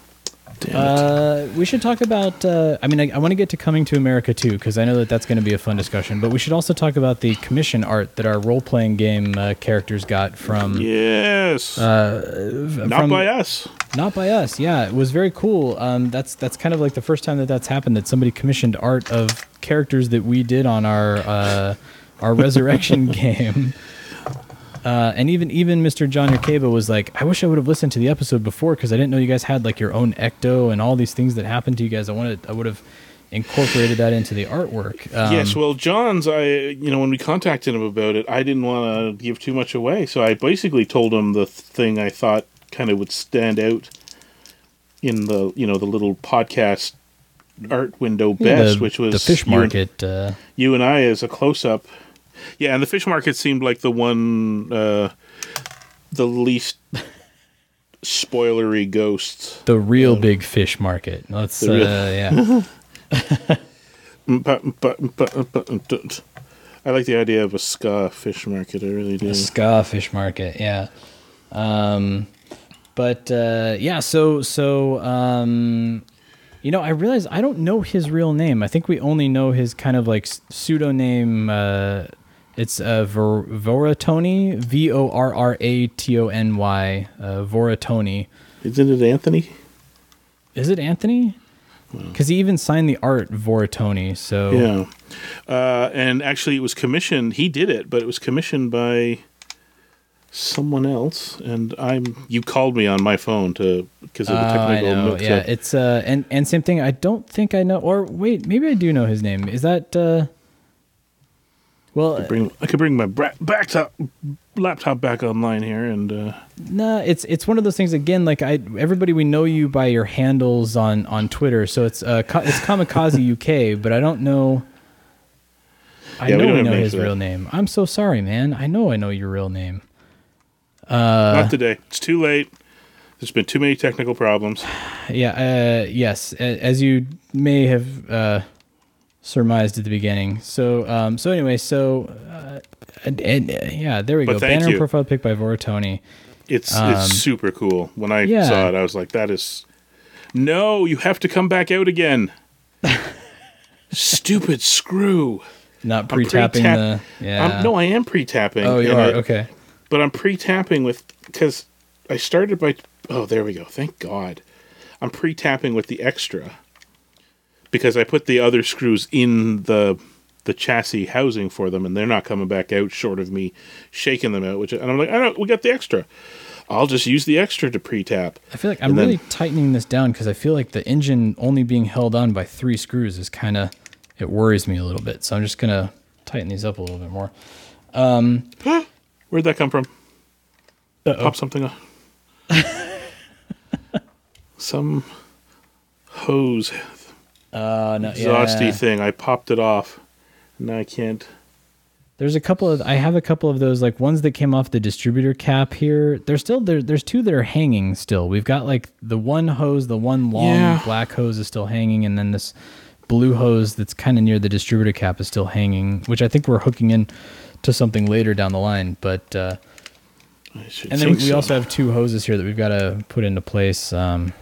Damn it. Uh, we should talk about. Uh, I mean, I, I want to get to coming to America too, because I know that that's going to be a fun discussion. But we should also talk about the commission art that our role-playing game uh, characters got from. yes. Uh, Not from- by us. Not by us. Yeah, it was very cool. Um, that's that's kind of like the first time that that's happened. That somebody commissioned art of characters that we did on our uh, our resurrection game. Uh, and even even Mr. John Yakeba was like, I wish I would have listened to the episode before because I didn't know you guys had like your own ecto and all these things that happened to you guys. I wanted I would have incorporated that into the artwork. Um, yes, well, John's. I, you know, when we contacted him about it, I didn't want to give too much away, so I basically told him the thing I thought kind of would stand out in the, you know, the little podcast art window best, the, which was the fish you and- market. Uh, you and I as a close up. Yeah, and the fish market seemed like the one, uh, the least spoilery ghosts. the real big fish market. Let's uh, yeah. But, but, but, but, but, I like the idea of a ska fish market. I really do. The ska fish market, yeah. Um, but uh, yeah, so so um, you know, I realize I don't know his real name. I think we only know his kind of like pseudonym. Uh, it's uh, Vor- Vorratony, V O R R A T O N Y, uh, Vorratony. Isn't it Anthony? Is it Anthony? because he even signed the art Vorratony. So Yeah. Uh, and actually, it was commissioned. He did it, but it was commissioned by someone else. And I'm. You called me on my phone to because of the I technical. know. mix Yeah, up. it's uh, and and same thing. I don't think I know. Or wait, maybe I do know his name. Is that uh? Well, bring. I could bring my bra- backstop laptop back online here, and uh, Nah, it's it's one of those things again. Like I, everybody we know you by your handles on on Twitter. So it's uh, it's Kamikaze UK, but I don't know. I Yeah, know we know his real name. I'm so sorry, man. I know I know your real name. Uh, not today. It's too late. There's been too many technical problems. Yeah. Uh, yes. As you may have uh, surmised at the beginning. So um, so anyway. So uh, and, and, yeah, there we But go. Banner you. profile pic by Vorratony. It's Um, it's super cool. When I yeah. saw it, I was like, "That is no. You have to come back out again." Stupid screw. Not pre-tapping pre-tap- the. Yeah. I'm, no, I am pre-tapping. oh, you are I- okay. but I'm pre-tapping with because I started by. Oh, there we go. Thank God. I'm pre-tapping with the extra because I put the other screws in the the chassis housing for them, and they're not coming back out short of me shaking them out. Which and I'm like, I don't. We got the extra. I'll just use the extra to pre-tap. I feel like I'm then- really tightening this down because I feel like the engine only being held on by three screws is kind of it worries me a little bit. So I'm just gonna tighten these up a little bit more. Huh? Um, Where'd that come from? Uh-oh. Pop something off. Some hose Uh, no, exhausty yeah. thing. I popped it off. Now I can't. There's a couple of I have a couple of those like ones that came off the distributor cap here. There's still there, there's two that are hanging still. We've got like the one hose, the one long Yeah. black hose is still hanging, and then this blue hose that's kind of near the distributor cap is still hanging, which I think we're hooking in to something later down the line. But uh, I and then we so. also have two hoses here that we've got to put into place. Um,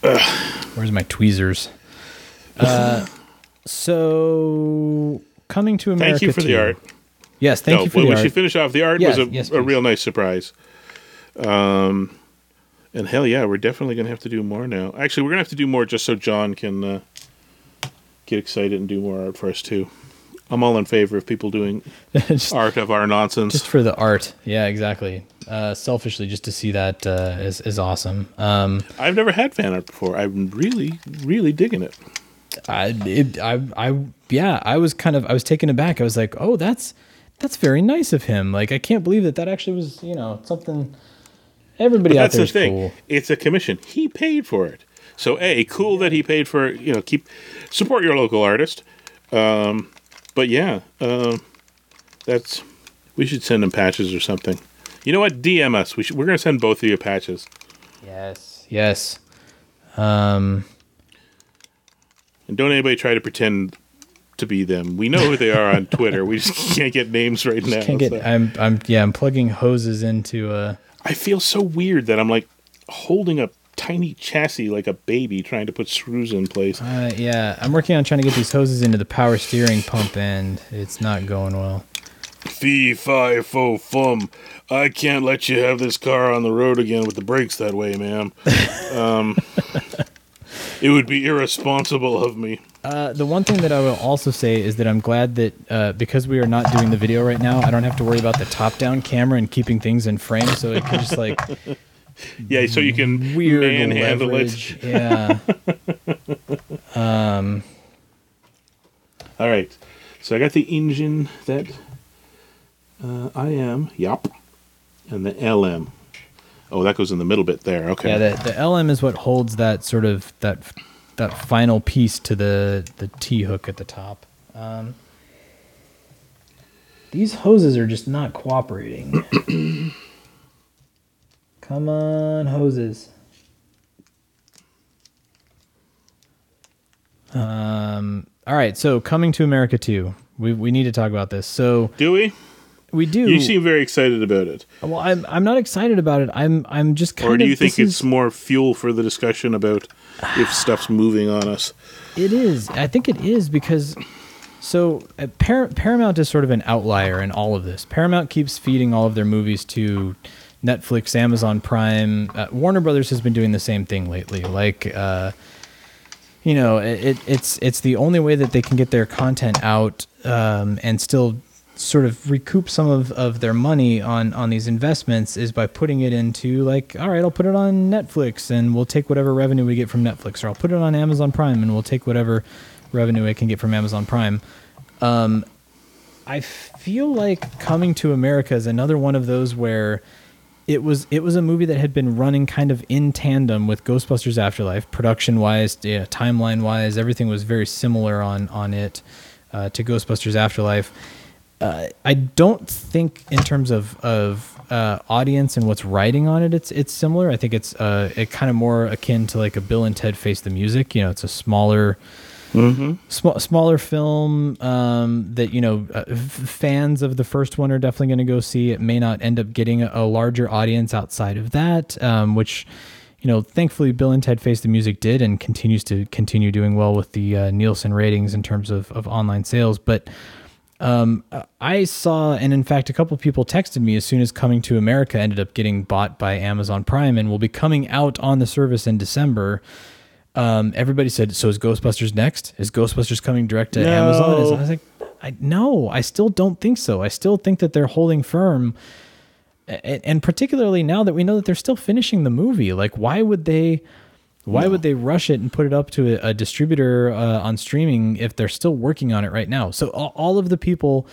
where's my tweezers? Uh, so coming to America. Thank you for the art. Yes, thank no, you for but the we art. should finish off. The art Yes, was a, yes, a real nice surprise. Um, and hell yeah, we're definitely gonna have to do more now. Actually, we're gonna have to do more just so John can uh, get excited and do more art for us too. I'm all in favor of people doing just, art of our nonsense. just for the art. Yeah, exactly. Uh, selfishly, just to see that uh, is is awesome. Um, I've never had fan art before. I'm really, really digging it. I, it, I, I, yeah, I was kind of, I was taken aback. I was like, oh, that's, that's very nice of him. Like, I can't believe that that actually was, you know, something. Everybody But out that's there the thing. cool. It's a commission. He paid for it. So a cool that he paid for. You know, keep support your local artist. Um, but yeah, um, that's we should send them patches or something. You know what? DM us. We should, we're gonna send both of you patches. Yes, yes. Um, And don't anybody try to pretend to be them. We know who they are on Twitter. We just can't get names right now. can't get. so. I'm, I'm, yeah, I'm plugging hoses into. Uh, I feel so weird that I'm like holding a tiny chassis like a baby trying to put screws in place. uh, yeah, I'm working on trying to get these hoses into the power steering pump, and it's not going well. Fee fi fo fum. I can't let you have this car on the road again with the brakes that way, ma'am. um, it would be irresponsible of me. Uh, the one thing that I will also say is that I'm glad that uh, because we are not doing the video right now, I don't have to worry about the top-down camera and keeping things in frame, so it can just like Yeah, so you can weird manhandle leverage. it. Yeah. Um. All right. So I got the engine that uh, I am. Yup. And the LM. Oh, that goes in the middle bit there. Okay. Yeah, the, the LM is what holds that sort of that that final piece to the the T hook at the top. Um, these hoses are just not cooperating. Come on, hoses. Um. All right. So coming to America too. We we need to talk about this. So Do we? we do. You seem very excited about it. well, I'm I'm not excited about it. I'm I'm just kind Or of. do you think this it's is- more fuel for the discussion about if stuff's moving on us? It is. I think it is because so uh, Par- Paramount is sort of an outlier in all of this. Paramount keeps feeding all of their movies to Netflix, Amazon Prime, uh, Warner Brothers has been doing the same thing lately. Like, uh, you know, it, it's it's the only way that they can get their content out um, and still sort of recoup some of, of their money on on these investments is by putting it into like all right i'll put it on netflix and we'll take whatever revenue we get from netflix or i'll put it on amazon prime and we'll take whatever revenue i can get from amazon prime um, i feel like coming to america is another one of those where it was it was a movie that had been running kind of in tandem with ghostbusters afterlife production wise yeah, timeline wise everything was very similar on on it uh, to ghostbusters afterlife uh, I don't think in terms of of uh, audience and what's writing on it, it's it's similar. I think it's uh, it kind of more akin to like a Bill and Ted Face the Music. You know, it's a smaller, sm- smaller film um, that you know uh, f- fans of the first one are definitely going to go see. It may not end up getting a, a larger audience outside of that, um, which. You know, thankfully, Bill and Ted Face the Music did and continues to continue doing well with the uh, Nielsen ratings in terms of, of online sales. But um, I saw, and in fact, a couple people texted me as soon as Coming to America ended up getting bought by Amazon Prime and will be coming out on the service in December. Um, everybody said, "So is Ghostbusters next? Is Ghostbusters coming direct to No. Amazon?" Is- I was like, I, "No, I still don't think so. I still think that they're holding firm." and, and particularly now that we know that they're still finishing the movie like why would they why would they rush it and put it up to a, a distributor uh, on streaming if they're still working on it right now so all, all of the people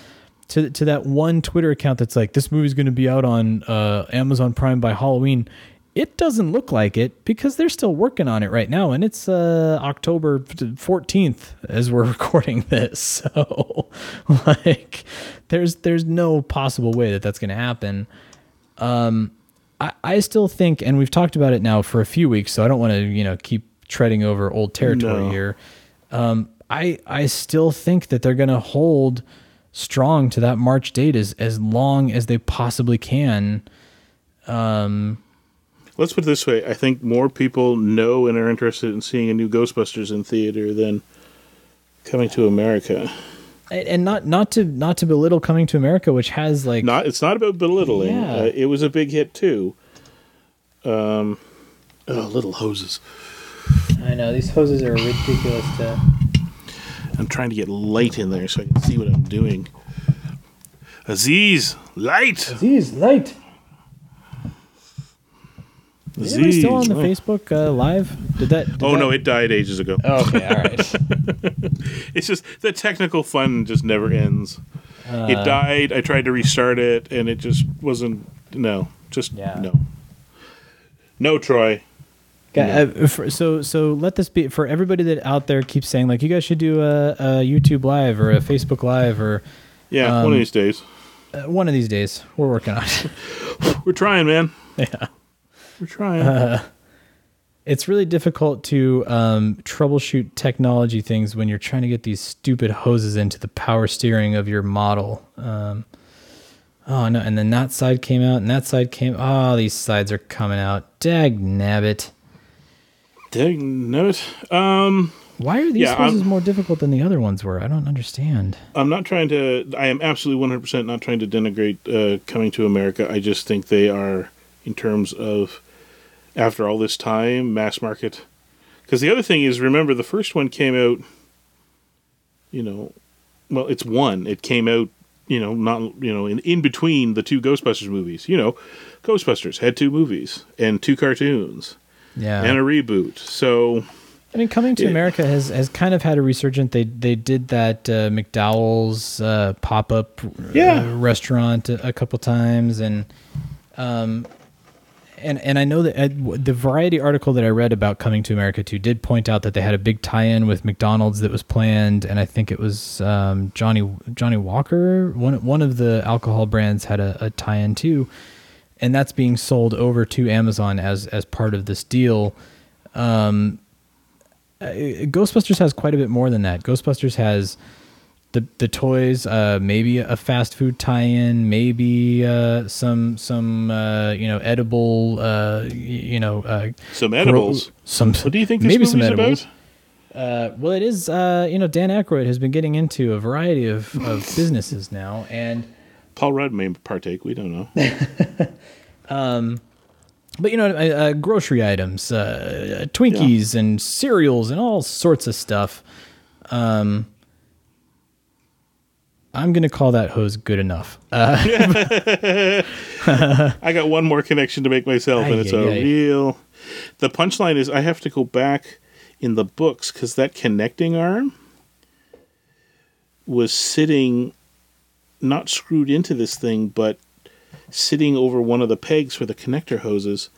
to, to that one twitter account that's like this movie's going to be out on uh, amazon prime by halloween it doesn't look like it because they're still working on it right now and it's uh, october 14th as we're recording this so like there's there's no possible way that that's going to happen um, I, I still think, and we've talked about it now for a few weeks, so I don't want to, you know, keep treading over old territory No. here. Um, I I still think that they're going to hold strong to that March date as as long as they possibly can. Um, Let's put it this way: I think more people know and are interested in seeing a new Ghostbusters in theater than coming to America. and and not not to not to belittle coming to America, which has like Not, it's not about belittling. Yeah. Uh, it was a big hit too. Um, oh, little hoses. I know these hoses are ridiculous to. I'm trying to get light in there so I can see what I'm doing. Aziz, light. These light. Is anybody still on the light. Facebook uh, live? Did that? did Oh that- no, it died ages ago. Oh, okay, all right. It's just the technical fun just never ends. Uh. it died. I tried to restart it, and it just wasn't. No, just Yeah. no. No, Troy. Yeah, uh, for, so so let this be for everybody that out there keeps saying like you guys should do a, a YouTube live or a Facebook live or Yeah, Um, one of these days. uh, one of these days we're working on it. We're trying, man. yeah, We're trying. Uh, it's really difficult to um, troubleshoot technology things when you're trying to get these stupid hoses into the power steering of your model. Um, oh no! And then that side came out, and that side came. Oh, these sides are coming out. Dag nabbit. Dag no it. Um, Why are these Yeah, I'm- hoses more difficult than the other ones were? I don't understand. I'm not trying to. I am absolutely 100% not trying to denigrate uh, coming to America. I just think they are, in terms of, after all this time, mass market. Because the other thing is, remember, the first one came out, you know, well, it's one. It came out, you know, not, you know, in, in between the two Ghostbusters movies. You know, Ghostbusters had two movies and two cartoons Yeah. and a reboot. So, I mean, coming to. America has, has kind of had a resurgence. They they did that uh, McDowell's uh, pop up Yeah. uh, restaurant a, a couple times, and um, and and I know that uh, the Variety article that I read about coming to America too did point out that they had a big tie-in with McDonald's that was planned, and I think it was um, Johnnie Johnnie Walker. One one of the alcohol brands had a, a tie-in too, and that's being sold over to Amazon as as part of this deal. Um, uh, Ghostbusters has quite a bit more than that. Ghostbusters has the the toys, uh, maybe a fast food tie-in, maybe uh, some some uh, you know edible, uh, you know, uh, some gro- edibles. some What do you think this maybe some edibles. about? Uh, well, it is. Uh, you know, Dan Aykroyd has been getting into a variety of, of businesses now, and Paul Rudd may partake. We don't know. Um, but you know, uh, grocery items, uh, Twinkies and cereals and all sorts of stuff. Um, I'm gonna call that hose good enough. Uh, I got one more connection to make myself, and it's a real. The punchline is I have to go back in the books because that connecting arm was sitting, not screwed into this thing, but sitting over one of the pegs for the connector hoses.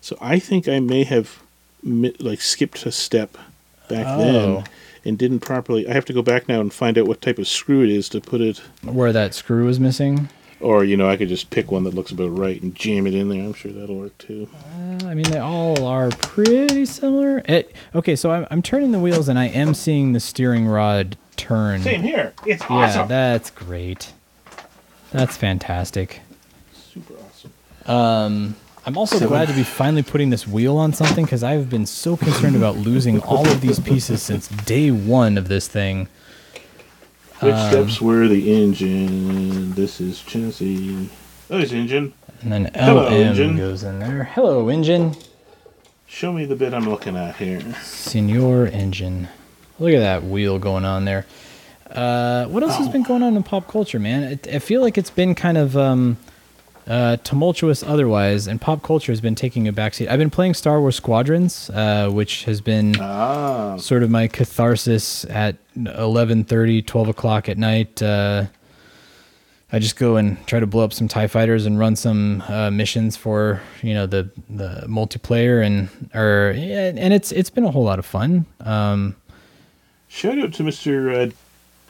So I think I may have like skipped a step back Oh. then and didn't properly. I have to go back now and find out what type of screw it is to put it. where that screw was missing. Or you know, I could just pick one that looks about right and jam it in there. I'm sure that'll work too. Uh, I mean, they all are pretty similar. It, okay, so I'm, I'm turning the wheels and I am seeing the steering rod turn. Same here. It's Yeah, that's great. That's fantastic. Super awesome. Um, I'm also glad to be finally putting this wheel on something because I've been so concerned about losing all of these pieces since day one of this thing. Which Um, steps were the engine? This is chassis. Oh, there's engine. And then Hello, LM engine. goes in there. Hello, engine. Show me the bit I'm looking at here. Senor engine. Look at that wheel going on there. Uh, what else has been going on in pop culture, man? It, I feel like it's been kind of um, uh, tumultuous otherwise, and pop culture has been taking a backseat. I've been playing Star Wars Squadrons, uh, which has been Ah, sort of my catharsis at 11.30 12 o'clock at night uh, i just go and try to blow up some tie fighters and run some uh, missions for you know the the multiplayer and or and it's it's been a whole lot of fun um, shout out to Mr. Uh,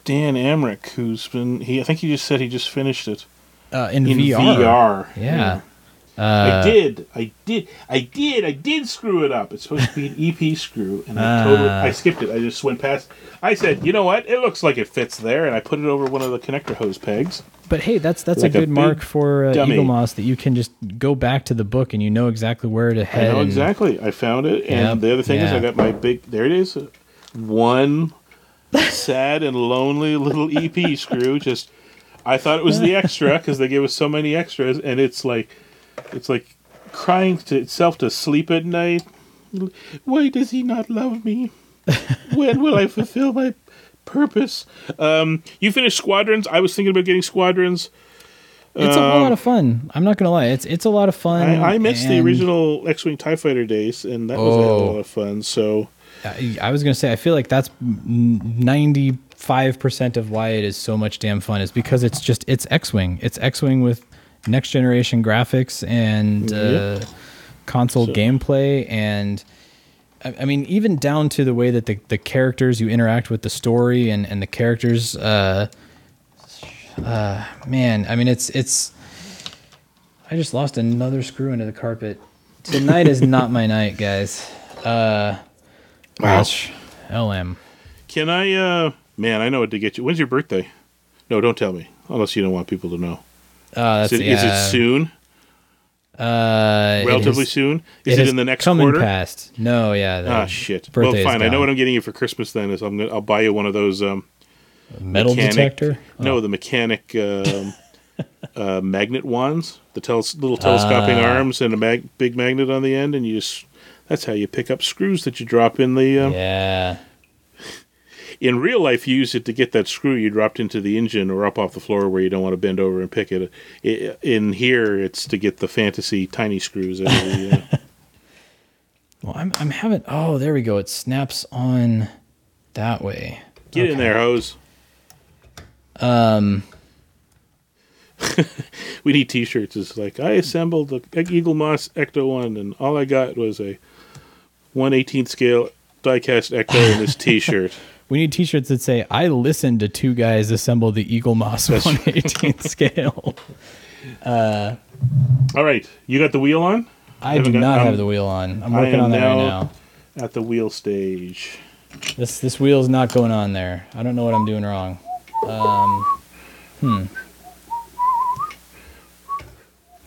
Dan Amrich, who's been. He, I think he just said he just finished it uh, in, in VR. VR. Yeah. I Uh, did. I did. I did. I did screw it up. It's supposed to be an EP screw, and I totally. Ah. I skipped it. I just went past. I said, you know what? It looks like it fits there, and I put it over one of the connector hose pegs. But hey, that's that's Like a a good big mark for uh, dummy. Eagle Moss that you can just go back to the book and you know exactly where to I head. know and- exactly. I found it, and Yep, the other thing is. I got my big. There it is, one sad and lonely little EP screw. Just, I thought it was the extra because they gave us so many extras, and it's like, it's like crying to itself to sleep at night. Why does he not love me? when will I fulfill my purpose? Um, you finished Squadrons. I was thinking about getting Squadrons. It's a whole lot of fun. I'm not gonna lie. It's it's a lot of fun. I, I missed the original X-wing Tie Fighter days, and that was a a Oh. lot of fun. So. I, I was gonna say I feel like that's ninety five percent of why it is so much damn fun is because it's just it's X-wing. It's X-wing with next generation graphics and uh, console So- gameplay and. I I mean, even down to the way that the, the characters you interact with the story and, and the characters, uh, uh, man, I mean, it's it's. I just lost another screw into the carpet. Tonight is not my night, guys. Uh, Wow. gosh, LM. Can I, uh, man, I know what to get you. When's your birthday? No, don't tell me, unless you don't want people to know. Uh, Is it, is yeah, it soon? Uh, it Relatively is- soon? Is it, in the next come quarter? past. No, yeah. Ah, shit. Well, fine. I know what I'm getting you for Christmas then. Is I'm gonna, I'll buy you one of those um, Metal mechanic- detector. No, the mechanic um, uh, magnet wands, the teles- little telescoping Ah. arms and a mag- big magnet on the end, and you just. That's how you pick up screws that you drop in the. Um, Yeah. In real life, you use it to get that screw you dropped into the engine or up off the floor where you don't want to bend over and pick it. In here, it's to get the fantasy tiny screws the. Uh, Well, I'm I'm having. Oh, there we go. It snaps on that way. get in there, hose. Um. We need T-shirts. It's like I assembled the Eaglemoss Ecto One, and all I got was a one eighteenth scale diecast Ecto in this T-shirt. We need T-shirts that say "I listened to two guys assemble the Eaglemoss 118th scale." all right, you got the wheel on. I Haven't do got- not I'm- have the wheel on. I'm working on that right now-. At the wheel stage. This this wheel's not going on there. I don't know what I'm doing wrong. Um, hmm.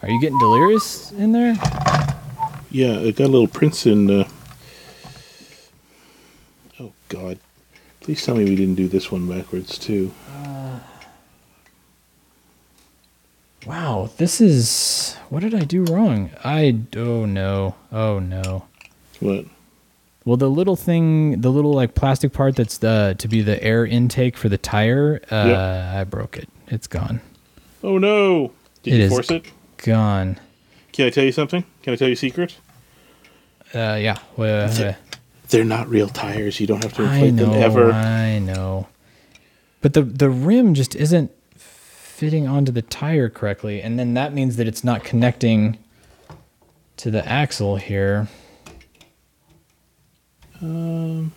Are you getting delirious in there? Yeah, it got a little Prince in. Uh... Oh God! Please tell me we didn't do this one backwards too. Wow, This is what did I do wrong? I oh no. Oh no. What? Well, the little thing, the little like plastic part that's the to be the air intake for the tire, uh, Yep. I broke it. It's gone. Oh no! Did It you force it? Gone. Can I tell you something? Can I tell you a secret? Uh, yeah. Well, uh, They're not real tires. You don't have to inflate know. them ever. I know. But the the rim just isn't fitting onto the tire correctly, and then that means that it's not connecting to the axle here. Um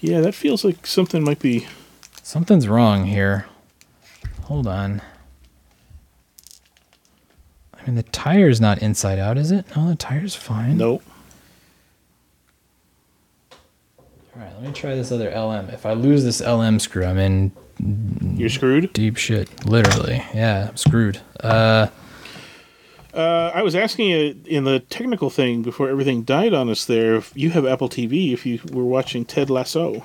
Yeah, that feels like something might be. Something's wrong here. Hold on. I mean, the tire's not inside out, is it? No, the tire's fine. Nope. All right, let me try this other LM. If I lose this LM screw, I'm in You're screwed. deep shit. Literally. Yeah, I'm screwed. Uh, Uh, I was asking you in the technical thing before everything died on us. There, if you have Apple TV. If you were watching Ted Lasso,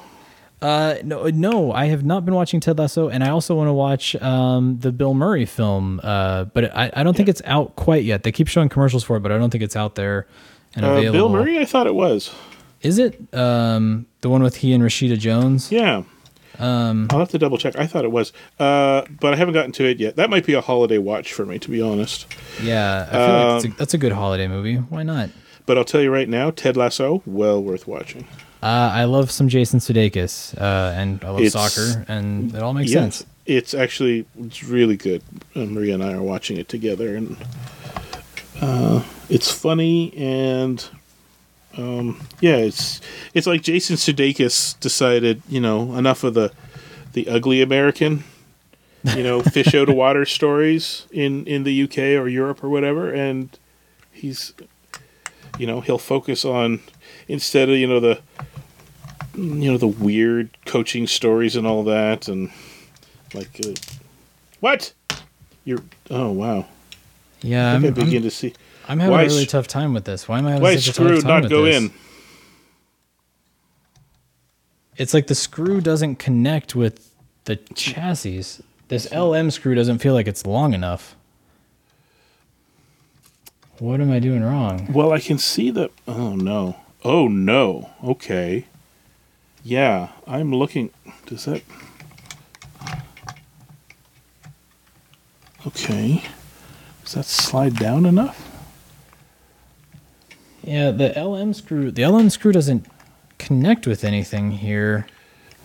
uh, no, no, I have not been watching Ted Lasso, and I also want to watch um, the Bill Murray film, uh, but I, I don't think it's out quite yet. They keep showing commercials for it, but I don't think it's out there and uh, available. Bill Murray. I thought it was. Is it um, the one with he and Rashida Jones? Yeah. Um, I'll have to double check. I thought it was, uh, but I haven't gotten to it yet. That might be a holiday watch for me, to be honest. Yeah, I feel like Um, that's a, that's a good holiday movie. Why not? But I'll tell you right now, Ted Lasso, well worth watching. Uh, I love some Jason Sudeikis, uh, and I love It's- soccer, and it all makes sense. it's actually it's really good. Uh, Maria and I are watching it together, and uh, it's funny and um, yeah, it's it's like Jason Sudeikis decided, you know, enough of the the ugly American, you know, fish out of water stories in in the UK or Europe or whatever, and he's, you know, he'll focus on instead of you know the you know the weird coaching stories and all that and like uh, what? You're oh wow. Yeah, I I begin I'm, to see I'm having why a really s- tough time with this. Why am I having why such a tough screw time not with go this? in It's like the screw doesn't connect with the chassis. This LM screw doesn't feel like it's long enough. What am I doing wrong? well I can see that oh no oh no okay yeah I'm looking does that okay does that slide down enough Yeah, the LM screw. The LM screw doesn't connect with anything here.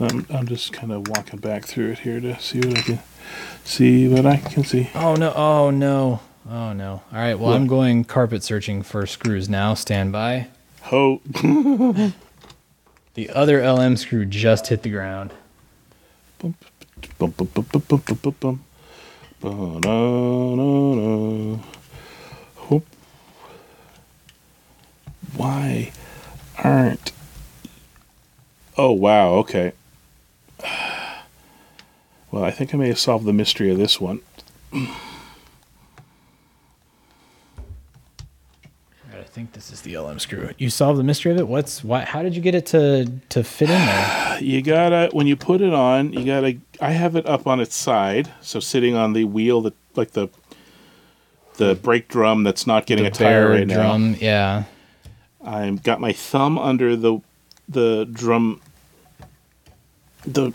I'm, I'm just kind of walking back through it here to see what I can see what I can see Oh no! Oh no! Oh no! All right. Well, What? I'm going carpet searching for screws now. Stand by. ho The other LM screw just hit the ground. Bum, bum, bum, bum, bum, bum, bum. Why aren't? Oh wow. Okay. Well, I think I may have solved the mystery of this one. I think this is the LM screw. You solved the mystery of it. What's why? How did you get it to to fit in there? You gotta when you put it on, you gotta. I have it up on its side, so sitting on the wheel that like the the hmm. brake drum that's not getting the a tire right now. drum. Yeah. I've got my thumb under the the drum. The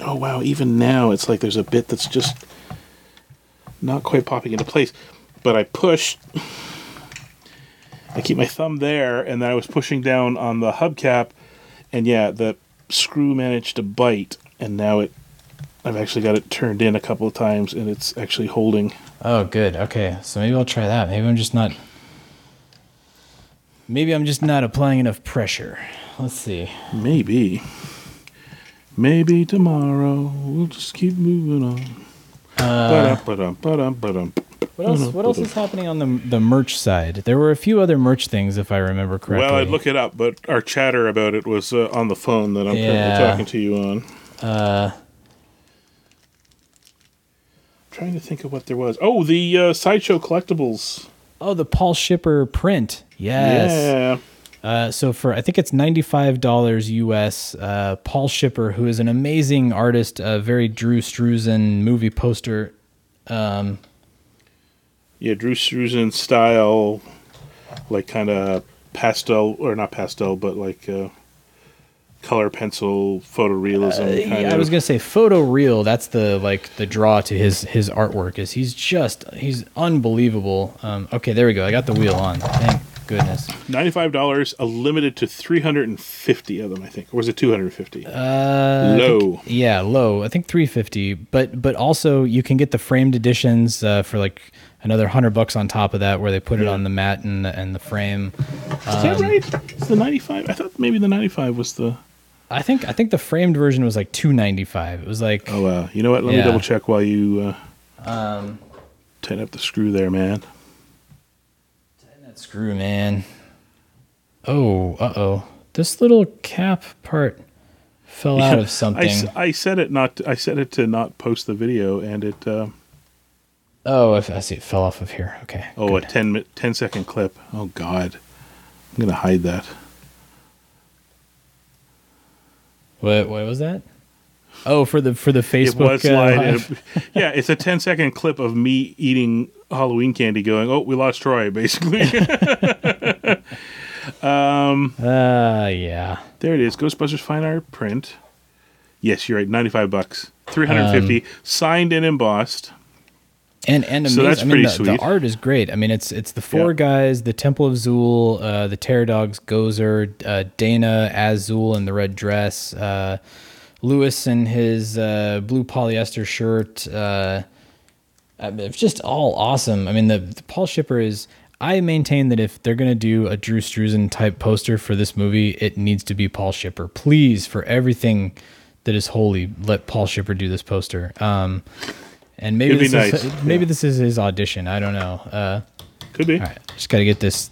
oh wow! Even now, it's like there's a bit that's just not quite popping into place. But I pushed. I keep my thumb there, and then I was pushing down on the hubcap, and yeah, the screw managed to bite, and now it. I've actually got it turned in a couple of times, and it's actually holding. Oh, good. Okay, so maybe I'll try that. Maybe I'm just not. Maybe I'm just not applying enough pressure. Let's see. Maybe. Maybe tomorrow we'll just keep moving on. Uh, Ba-dum, ba-dum, ba-dum. what else? What else is happening on the the merch side? There were a few other merch things, if I remember correctly. Well, I'd look it up, but our chatter about it was uh, on the phone that I'm Yeah. currently talking to you on. Uh, trying to think of what there was. Oh, the uh, sideshow collectibles. Oh, the Paul Shipper print. Yes. Yeah. Uh, so for I think it's ninety five dollars US. Uh, Paul Shipper, who is an amazing artist, a very Drew Struzan movie poster. Um, Yeah, Drew Struzan style, like kind of pastel or not pastel, but like uh, color pencil photorealism. Uh, yeah, I was gonna say photo real. That's the like the draw to his his artwork is he's just he's unbelievable. Um, okay, there we go. I got the wheel on. Thank goodness. Ninety-five dollars, a limited to three hundred and fifty of them, I think, or was it two hundred and fifty? Uh, I think- Low. yeah, low. I think 350. But but also you can get the framed editions uh, for like another hundred bucks on top of that, where they put it on the mat and the, and the frame. Is that right? Is the ninety-five? I thought maybe the ninety-five was the. I think I think the framed version was like 295. It was like Oh wow! You know what? Let Yeah. me double check while you uh, um tighten up the screw there, man. Tighten that screw man. Oh, uh oh. This little cap part fell out Yeah, of something. I, I said it not. I said it to not post the video, and it. Uh, oh, I I see it fell off of here. Okay. oh, good. a 10, mi- 10 second clip. Oh God, I'm gonna hide that. What what was that? Oh, for the for the Facebook. it was uh, live. live. yeah, it's a 10 second clip of me eating Halloween candy, going, "Oh, we lost Troy." Basically, um. Uh, yeah. there it is. Ghostbusters fine art print. Yes, you're right. Ninety-five bucks, three hundred fifty, Um, signed and embossed. And and So amazing. that's I mean, pretty the, sweet. the art is great. I mean, it's it's the four Yeah. guys: the Temple of Zuul, uh, the Terror Dogs, Gozer, uh, Dana as Zuul in the red dress, uh, Louis in his uh, blue polyester shirt. Uh, it's just all awesome. I mean, the, the Paul Shipper is. I maintain that if they're gonna do a Drew Struzan type poster for this movie, it needs to be Paul Shipper. Please, for everything that is holy, let Paul Shipper do this poster. Um, and maybe this is maybe yeah. this is his audition. I don't know. Uh, Could be. all right, just got to get this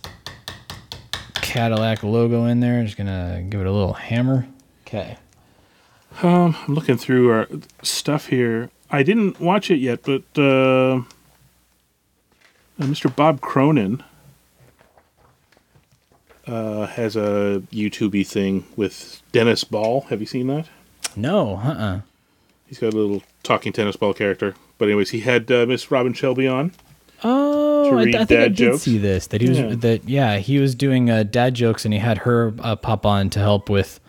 Cadillac logo in there. Just gonna give it a little hammer. Okay. I'm looking through our stuff here. I didn't watch it yet, but uh, uh, Mr. Bob Cronin uh, has a YouTubey thing with Dennis Ball. Have you seen that? No, uh, uh He's got a little talking tennis ball character. But anyways, he had uh, Miss Robin Shelby on. Oh, I, read I think I dad did jokes? see this. That he was Yeah. that yeah he was doing uh, dad jokes and he had her uh, pop on to help with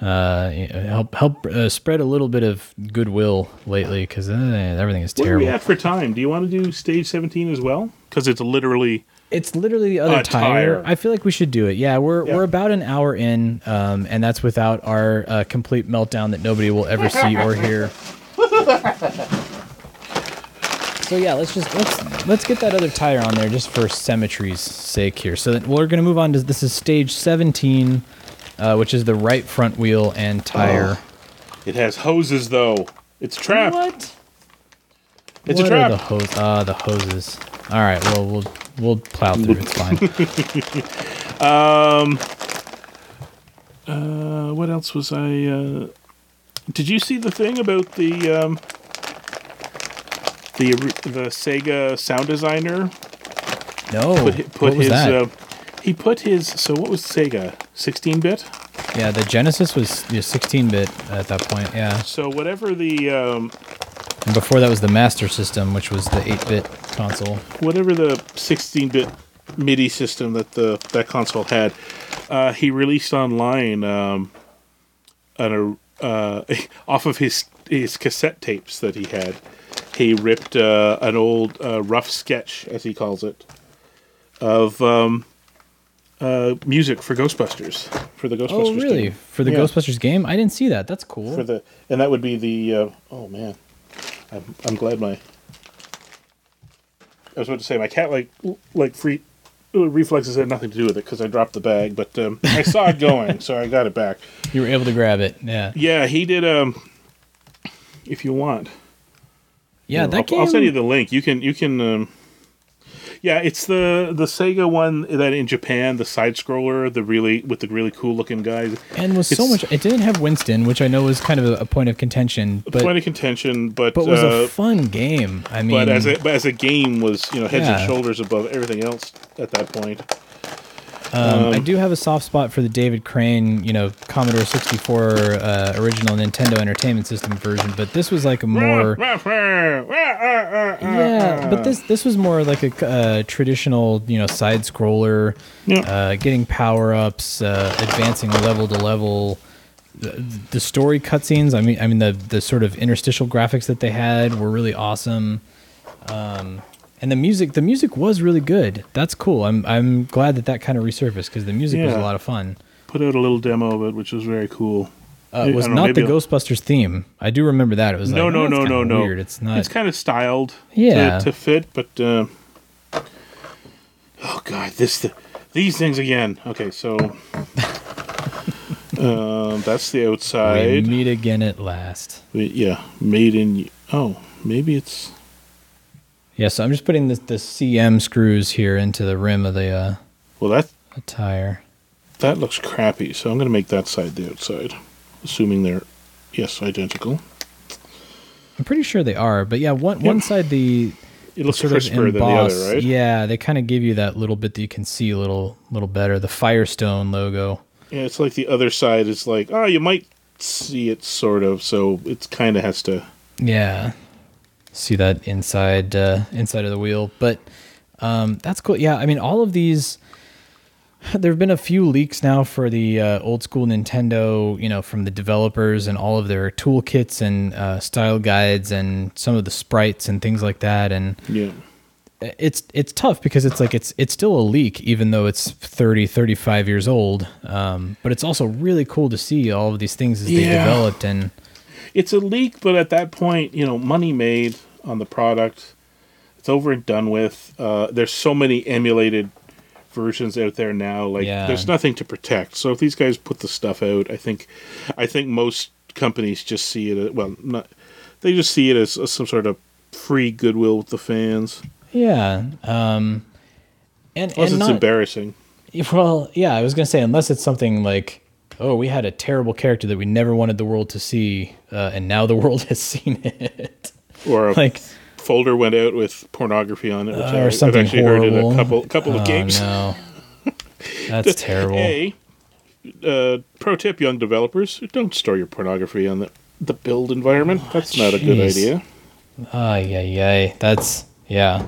uh help help uh, spread a little bit of goodwill lately because uh, everything is What are we terrible. at for time? Do you want to do stage 17 as well? Because it's literally It's literally the other tire. tire. I feel like we should do it. Yeah, we're Yeah. we're about an hour in, um, and that's without our uh, complete meltdown that nobody will ever see or hear. so yeah, let's just let's let's get that other tire on there just for symmetry's sake here. So we're gonna move on to this is stage 17, uh, which is the right front wheel and tire. It has hoses though. It's trapped. What? It's what a are the hose? Ah, the hoses. All right. Well, we'll we'll plow through. It's fine. um. Uh, what else was I? Uh, did you see the thing about the um, the the Sega sound designer No. put put what was his that? uh, he put his so what was Sega 16 bit? Yeah, the Genesis was 16-bit at that point. Yeah, So whatever the um, and before that was the Master System, which was the 8-bit console. whatever the 16 bit MIDI system that the that console had, uh, he released online um, an, uh, off of his his cassette tapes that he had. He ripped uh, an old uh, rough sketch, as he calls it, of um, uh, music for Ghostbusters for the Ghostbusters. Oh, really? game. For the Yeah. Ghostbusters game? I didn't see that. That's cool. For the and that would be the uh, oh man, I'm, I'm glad my I was about to say my cat like like free uh, reflexes had nothing to do with it because I dropped the bag, but um, I saw it going, so I got it back. you were able to grab it. Yeah. Yeah, he did. Um, if you want, Yeah, I'll, that game. I'll send you the link. You can you can. Um, yeah, it's the the Sega one that in Japan, the side scroller, the really with the really cool looking guys. and was so much. It didn't have Winston, which I know was kind of a, a point of contention, but Point of contention, but but was uh, a fun game. I mean, but as a but as a game was you know heads Yeah. and shoulders above everything else at that point. Um, I do have a soft spot for the David Crane, you know, Commodore 64 uh, original Nintendo Entertainment System version, but this was like a more yeah, but this this was more like a uh, traditional, you know, side scroller, Yeah. uh, getting power ups, uh, advancing level to level. The, the story cutscenes, I mean, I mean the the sort of interstitial graphics that they had were really awesome. Um, and the music, the music was really good. That's cool. I'm I'm glad that that kind of resurfaced because the music was a lot of fun. Put out a little demo of it, which was very cool. Uh, it was don't know, the I'll- Ghostbusters theme. I do remember that. It was No, like, no, oh, no, no, no. Weird. It's not. It's kind of styled Yeah. to, to fit, but uh, oh god, this the, these things again. Okay, so um, that's the we outside. meet again at last. Wait, yeah, made in. Oh, maybe it's Yeah, so I'm just putting the the CM screws here into the rim of the uh, well that the tire. that looks crappy. So I'm gonna make that side the outside, assuming they're yes identical. I'm pretty sure they are, but yeah, one one side the It looks sort crisper of than the other, right? Yeah, they kind of give you that little bit that you can see a little little better. The Firestone logo. Yeah, it's like the other side is like, oh, you might see it sort of, so it kind of has to. Yeah, see that inside uh, inside of the wheel, but um, that's cool. Yeah, I mean, all of these. There have been a few leaks now for the uh, old school Nintendo, you know, from the developers and all of their toolkits and uh, style guides and some of the sprites and things like that. And Yeah. it's it's tough because it's like it's it's still a leak even though it's 30 35 years old um, but it's also really cool to see all of these things as they developed and It's a leak, but at that point, you know, money made on the product. It's over and done with. Uh, there's so many emulated versions out there now. Like, Yeah. there's nothing to protect. So if these guys put the stuff out, I think, I think most companies just see it. As, well, not they just see it as, as some sort of free goodwill with the fans. yeah um and, Plus, and it's not, embarrassing. well yeah i was gonna say unless it's something like oh we had a terrible character that we never wanted the world to see uh, and now the world has seen it Or a like folder went out with pornography on it, which uh, I, or I've actually horrible heard in a couple couple oh, of games. no that's terrible A, uh, pro tip, young developers: don't store your pornography on the the build environment. That's not a good idea. Oh yeah, yeah. That's yeah.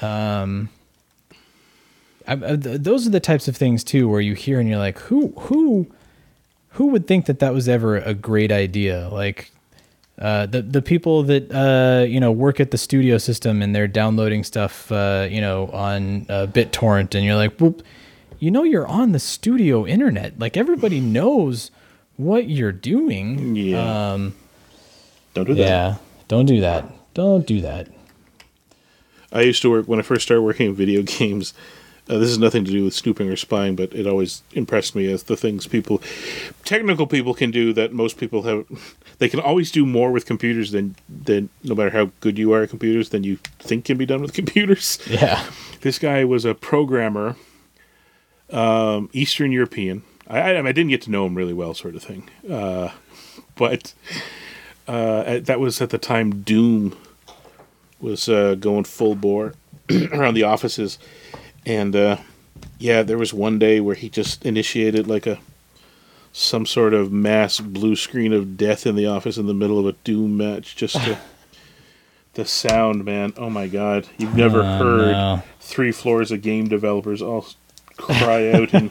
Um, I, I, those are the types of things too, where you hear and you're like, who, who, who would think that that was ever a great idea? Like, uh, the the people that uh, you know work at the studio system and they're downloading stuff, uh, you know, on uh, BitTorrent, and you're like, well, you know, you're on the studio internet. Like everybody knows what you're doing. Yeah. Um, Don't do that. yeah. Don't do that. Don't do that. I used to work when I first started working in video games. Uh, this has nothing to do with snooping or spying, but it always impressed me as the things people, technical people, can do that most people have. They can always do more with computers than than no matter how good you are at computers than you think can be done with computers. Yeah. This guy was a programmer, um, Eastern European. I, I, I didn't get to know him really well, sort of thing. Uh, but uh, at- that was at the time Doom was uh, going full bore around the offices, and uh, yeah, there was one day where he just initiated like a some sort of mass blue screen of death in the office in the middle of a Doom match, just to. The sound, man! Oh my God! You've never Oh, heard no. three floors of game developers all cry out in,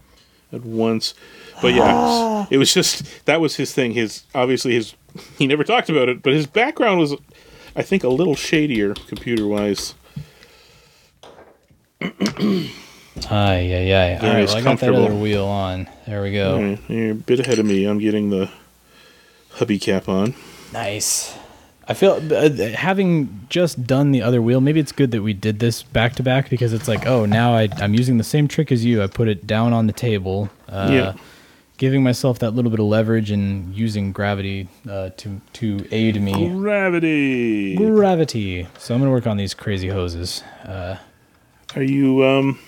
at once. But yeah, it was just that was his thing. His obviously his he never talked about it, but his background was, I think, a little shadier computer wise. Aye, aye, aye. All right, well, I got that other wheel on. There we go. You're a bit ahead of me. I'm getting the hubby cap on. Nice. I feel uh, having just done the other wheel, maybe it's good that we did this back to back because it's like, oh, now I, I'm using the same trick as you. I put it down on the table, uh, Yeah. giving myself that little bit of leverage and using gravity uh, to to aid me. Gravity. Gravity. So I'm gonna work on these crazy hoses. Are you um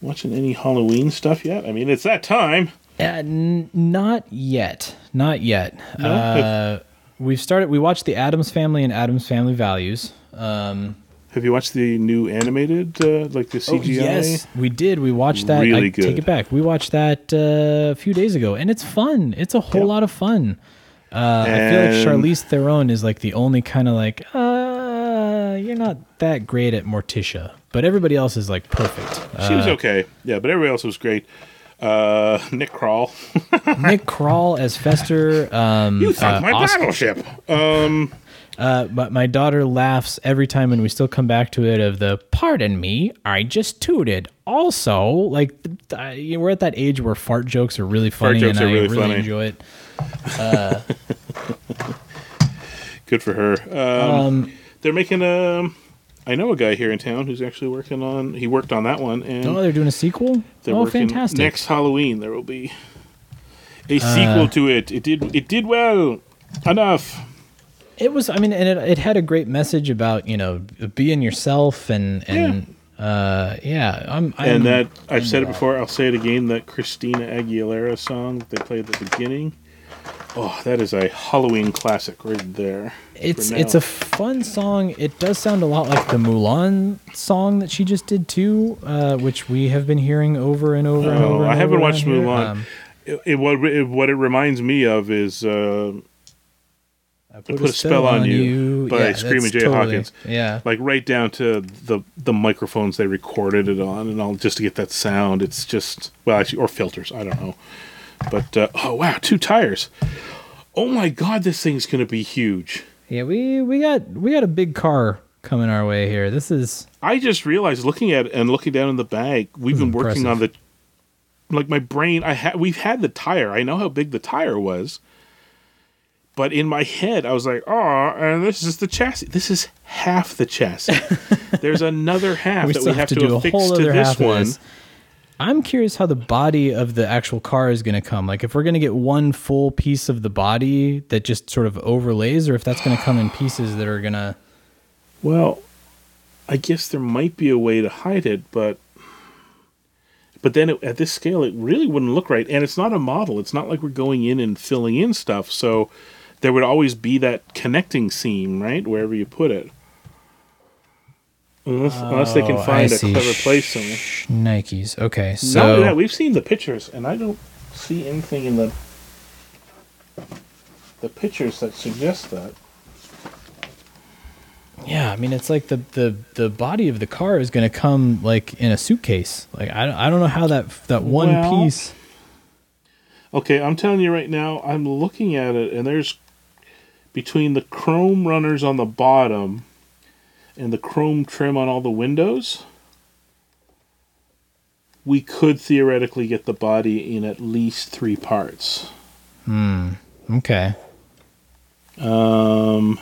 watching any Halloween stuff yet? I mean, it's that time. Uh, n- not yet. Not yet. No? Uh, we've started. We watched the Addams Family and Addams Family Values. Um, Have you watched the new animated, uh, like the CGI? Oh, yes, we did. We watched that. Really I take it back. We watched that uh, a few days ago, and it's fun. It's a whole Yep. lot of fun. Uh, I feel like Charlize Theron is like the only kind of like, uh, you're not that great at Morticia, but everybody else is like perfect. She was Uh, okay. Yeah, but everybody else was great. Uh, Nick Kroll, Nick Kroll as Fester. Um, You sunk uh, my Oscar- battleship. Um, Uh, but my daughter laughs every time, and we still come back to it. Of the pardon me, I just tooted. Also, like you know, we're at that age where fart jokes are really funny, jokes and are I really really funny. enjoy it. good for her. Um, they're making a. I know a guy here in town who's actually working on. He worked on that one, and Oh, they're doing a sequel. they're oh, fantastic! next Halloween. There will be a Uh, sequel to it. It did. It did well. Enough. It was. I mean, and it, it had a great message about you know being yourself and and uh yeah. I'm, I'm and that I've said it before. I'll say it again. That Christina Aguilera song that they played at the beginning. Oh, that is a Halloween classic right there. It's it's a fun song. It does sound a lot like the Mulan song that she just did too, uh, which we have been hearing over and over and Oh, over. and I haven't over watched. Mulan. Um, It, it, what it, what it reminds me of is uh, I put, a spell on you by Yeah, Screaming Jay totally- Hawkins. Yeah, like right down to the the microphones they recorded it on, and all just to get that sound. It's just well, actually, or filters. I don't know. But uh, oh wow, two tires. Oh my god, this thing's gonna be huge. yeah. We we got we got a big car coming our way here. This is I just realized looking at it and looking down in the bag, we've been working on the like my brain. I had we've had the tire. I know how big the tire was, but in my head, I was like, oh, and this is the chassis. This is half the chassis. There's another half we that we have to, do a affix whole to other this half one. of this. I'm curious how the body of the actual car is going to come. Like if we're going to get one full piece of the body that just sort of overlays, or if that's going to come in pieces that are going to. Well, I guess there might be a way to hide it, but but then it, at this scale, it really wouldn't look right. And it's not a model. It's not like we're going in and filling in stuff. So there would always be that connecting seam, right, wherever you put it. Unless, unless they can Oh, find I a see. clever place Nikes. Okay, Not so only that, we've seen the pictures, and I don't see anything in the the pictures that suggest that. yeah, I mean it's like the the the body of the car is going to come like in a suitcase. Like I don't- I don't know how that that one Well- piece. Okay, I'm telling you right now, I'm looking at it, and there's between the chrome runners on the bottom and the chrome trim on all the windows, we could theoretically get the body in at least three parts. Hmm. Okay. Um,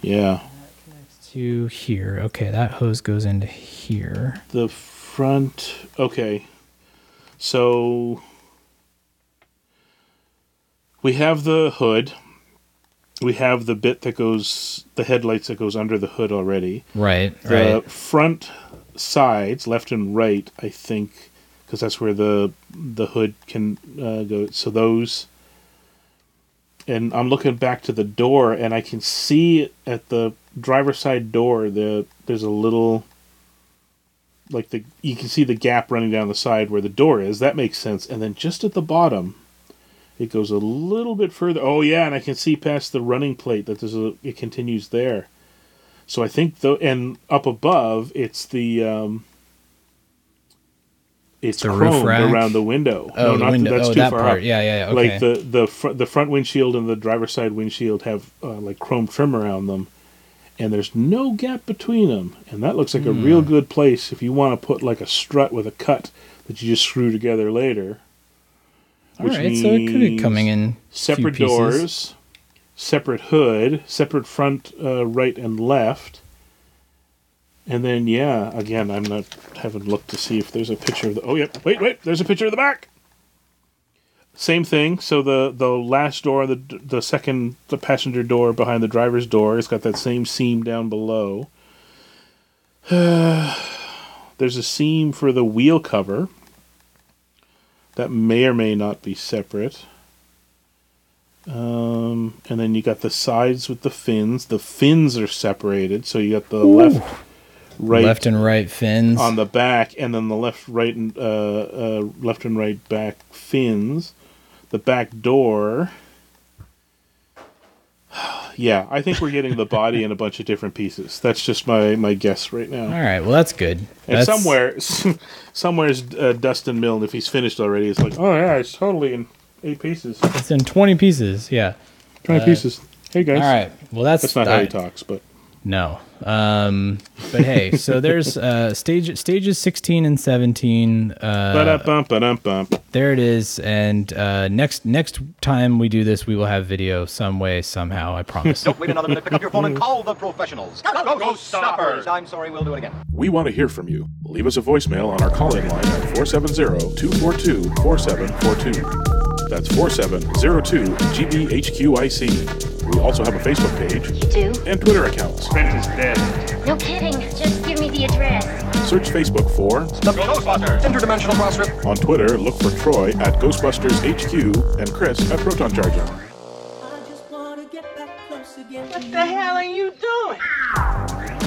yeah, To here. Okay, that hose goes into here. the front. Okay, so we have the hood. We have the bit that goes, the headlights that goes under the hood already. Right. The right. front sides, left and right, I think, because that's where the the hood can uh, go. So those, and I'm looking back to the door, and I can see at the driver's side door the there's a little, like the you can see the gap running down the side where the door is. That makes sense. And then just at the bottom, it goes a little bit further. Oh yeah, and I can see past the running plate that there's a it continues there. So I think though, and up above, it's the um, it's The roof chromed around the window. Oh, the not window. that's oh, too that far part. up. Yeah, yeah. yeah, Okay. Like the the fr- the front windshield and the driver's side windshield have uh, like chrome trim around them, and there's no gap between them, and that looks like a Hmm. real good place if you want to put like a strut with a cut that you just screw together later. All right. So it could be coming in separate doors, separate hood, separate front, uh, right and left, and then yeah, again, I'm not haven't looked to see if there's a picture of the. Oh yep, wait, wait, there's a picture of the back. Same thing. So the the last door, the the second the passenger door behind the driver's door, it's got that same seam down below. there's a seam for the wheel cover. That may or may not be separate. Um, and then you got the sides with the fins. The fins are separated, so you got the left, right, Left and right fins. on the back, and then the left, right, and uh, uh, left and right back fins. The back door. yeah, I think we're getting the body in a bunch of different pieces. That's just my my guess right now. All right. Well, that's good. And That's- somewhere, somewhere's uh, Dustin Milne. If he's finished already, it's like, oh yeah, it's totally in eight pieces, it's in 20 pieces. Yeah. twenty pieces. Hey guys, All right. Well, that's that's not how he talks, but No. Um, but hey, so there's uh, stage stages 16 and 17. Uh, ba-da-bump, ba-dum-bump. there it is. And uh, next next time we do this, we will have video some way somehow. I promise. Don't wait another minute. Pick up your phone and call the professionals. Go, go, Ghost Stoppers. I'm sorry, we'll do it again. We want to hear from you. Leave us a voicemail on our calling line at 470-242-4742. That's 4702-GBHQIC. We also have a Facebook page You do? and Twitter accounts. No kidding. Just give me the address. Search Facebook for, The Ghostbusters. Interdimensional cross rip. on Twitter, look for Troy at Ghostbusters HQ and Chris at Proton Charger.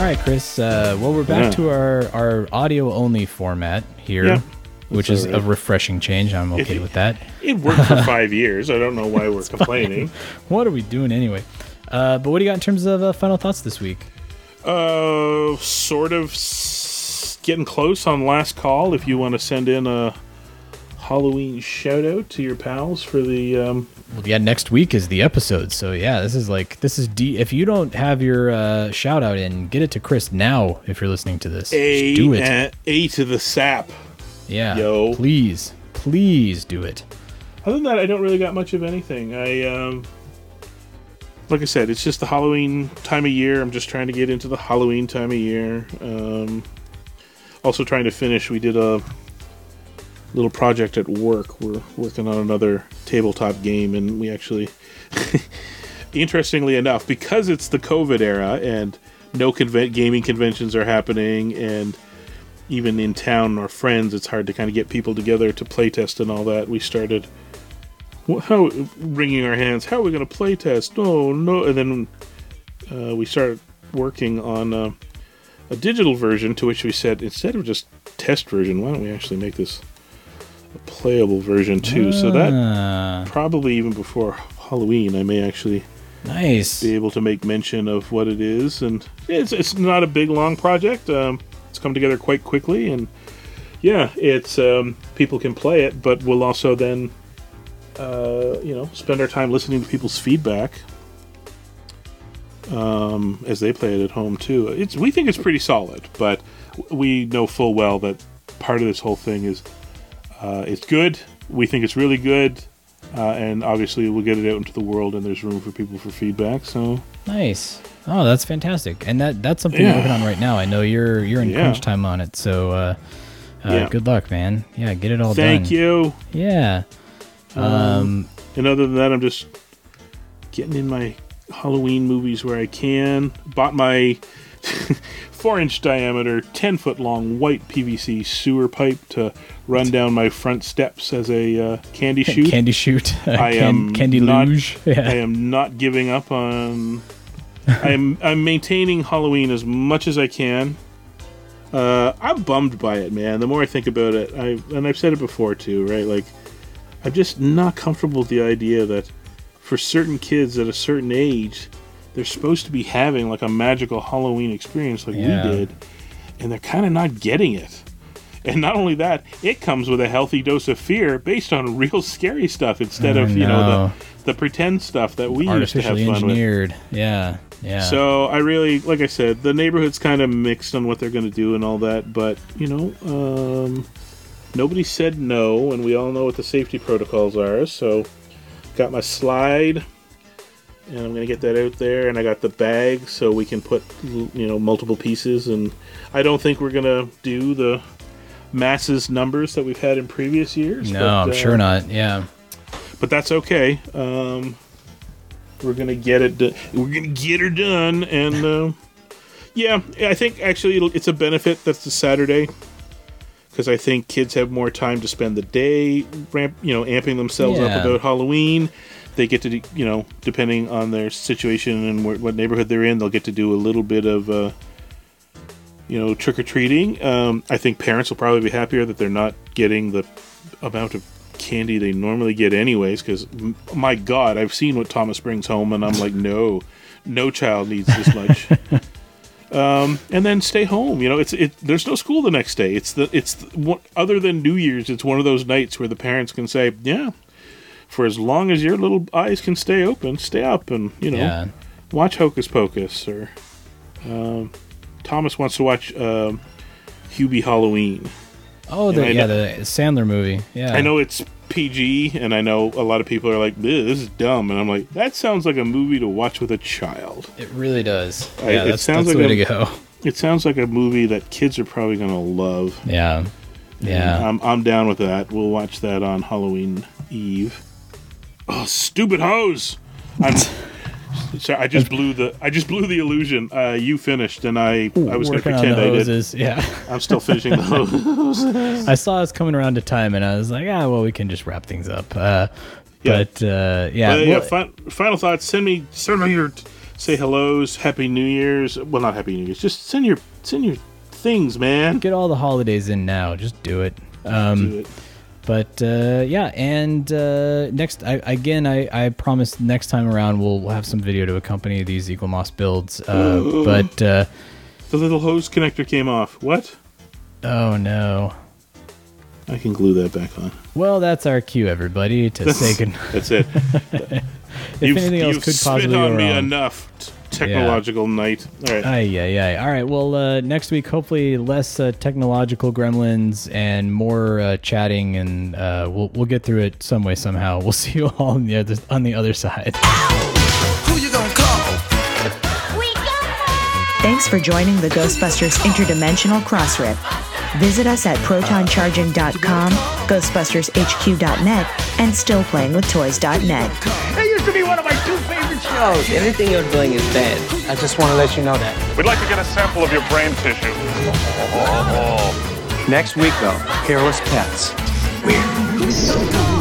All right, Chris. Uh, well, we're back Yeah. to our, our audio only format here, Yeah, which is a refreshing change. I'm okay with that. It worked for five years. I don't know why we're complaining. What are we doing anyway? Uh, but what do you got in terms of uh, final thoughts this week? Uh, sort of s- getting close on last call. If you want to send in a Halloween shout out to your pals for the um, Well, yeah, next week is the episode. So yeah, this is like this is D. If you don't have your uh, shout out in, get it to Chris now. If you're listening to this, A do it. and A to the sap. yeah, yo. please, please do it. Other than that, I don't really got much of anything. I um, like I said, it's just the Halloween time of year. I'm just trying to get into the Halloween time of year. Um, also trying to finish. We did a little project at work. We're working on another tabletop game, and we actually, interestingly enough, because it's the COVID era and no conven- gaming conventions are happening, and even in town, our friends, it's hard to kind of get people together to playtest and all that. We started how wringing our hands. How are we going to playtest? No, no, and then uh, we started working on uh, a digital version. To which we said, instead of just test version, why don't we actually make this a playable version too? So that Ah, probably even before Halloween, I may actually nice. be able to make mention of what it is. And it's it's not a big long project. Um, it's come together quite quickly, and yeah, it's um, people can play it, but we'll also then uh, you know spend our time listening to people's feedback um, as they play it at home too. It's we think it's pretty solid, but we know full well that part of this whole thing is uh, it's good. We think it's really good. Uh, and obviously, we'll get it out into the world, and there's room for people for feedback. So, Nice. Oh, that's fantastic. And that that's something you're working on right now. I know you're you're in Yeah. crunch time on it. So uh, uh, Yeah. good luck, man. Yeah, get it all thank done. Thank you. Yeah. Um, And other than that, I'm just getting in my Halloween movies where I can. Bought my four inch diameter, 10 foot long white PVC sewer pipe to run down my front steps as a uh, candy chute. candy chute. I Can- am candy not, luge. Yeah. I am not giving up on. I'm I'm maintaining Halloween as much as I can. Uh, I'm bummed by it, man. The more I think about it, I and I've said it before too, right? Like, I'm just not comfortable with the idea that for certain kids at a certain age, they're supposed to be having like a magical Halloween experience like Yeah. we did, and they're kind of not getting it. And not only that, it comes with a healthy dose of fear based on real scary stuff instead of you know know. the the pretend stuff that we used to have fun with. engineered. Yeah. Yeah. So I really, like I said, the neighborhood's kind of mixed on what they're going to do and all that. But you know, um, nobody said no, and we all know what the safety protocols are. So got my slide and I'm gonna get that out there. And I got the bag so we can put you know multiple pieces. And I don't think we're gonna do the masses numbers that we've had in previous years. No, but, I'm uh, sure not. Yeah. But that's okay. Um, we're gonna get it. Do- we're gonna get her done, and uh, yeah, I think actually it'll, it's a benefit that's the Saturday because I think kids have more time to spend the day, ramp, you know, amping themselves Yeah. up about Halloween. They get to, you know, depending on their situation and where, what neighborhood they're in, they'll get to do a little bit of, uh, you know, trick or treating. Um, I think parents will probably be happier that they're not getting the amount of candy they normally get, anyways. Because my God, I've seen what Thomas brings home, and I'm like, no, no child needs this much. um, and then stay home. You know, it's it. There's no school the next day. It's the it's the, one, other than New Year's. It's one of those nights where the parents can say, yeah, for as long as your little eyes can stay open, stay up, and you know, Yeah. watch Hocus Pocus or. Um, Thomas wants to watch um, Hubie Halloween. Oh, the, yeah, know- the Sandler movie. Yeah. I know it's PG, and I know a lot of people are like, "This is dumb," and I'm like, "That sounds like a movie to watch with a child." It really does. I- Yeah, it that's, sounds like the way a- to go. It sounds like a movie that kids are probably gonna love. Yeah. And Yeah. I'm I'm down with that. We'll watch that on Halloween Eve. Oh, stupid hose! I'm sorry. I just blew the I just blew the illusion. Uh, you finished, and I I was gonna Working on pretend I did. Yeah. I'm still finishing the hose. I saw us coming around to time, and I was like, ah, well, we can just wrap things up. Uh, Yeah. But uh, yeah, yeah, well, fin- final thoughts. Send me send me your say hellos, happy New Year's. Well, not happy New Year's. Just send your send your things, man. get all the holidays in now. Just do it. Um, Do it. But uh, yeah, and uh, next I, again, I, I promise next time around we'll, we'll have some video to accompany these Eaglemoss builds. Uh, but uh, The little hose connector came off. What? oh no. I can glue that back on. Well, that's our cue, everybody, to say good. That's it. if you've anything else could spit possibly on go me wrong. enough. T- Technological night. All right. Aye, aye, aye. All right. Well, uh, next week, hopefully, less uh, technological gremlins and more uh, chatting, and uh, we'll we'll get through it some way somehow. We'll see you all on the other on the other side. Who you gonna call? Thanks for joining the Ghostbusters Interdimensional Crossrip. Visit us at protoncharging.com, ghostbustershq.net, and stillplayingwithtoys.net. That used to be one of my two favorite shows. Anything you're doing is bad. I just want to let you know that. We'd like to get a sample of your brain tissue. Next week, though, Careless pets. Weird.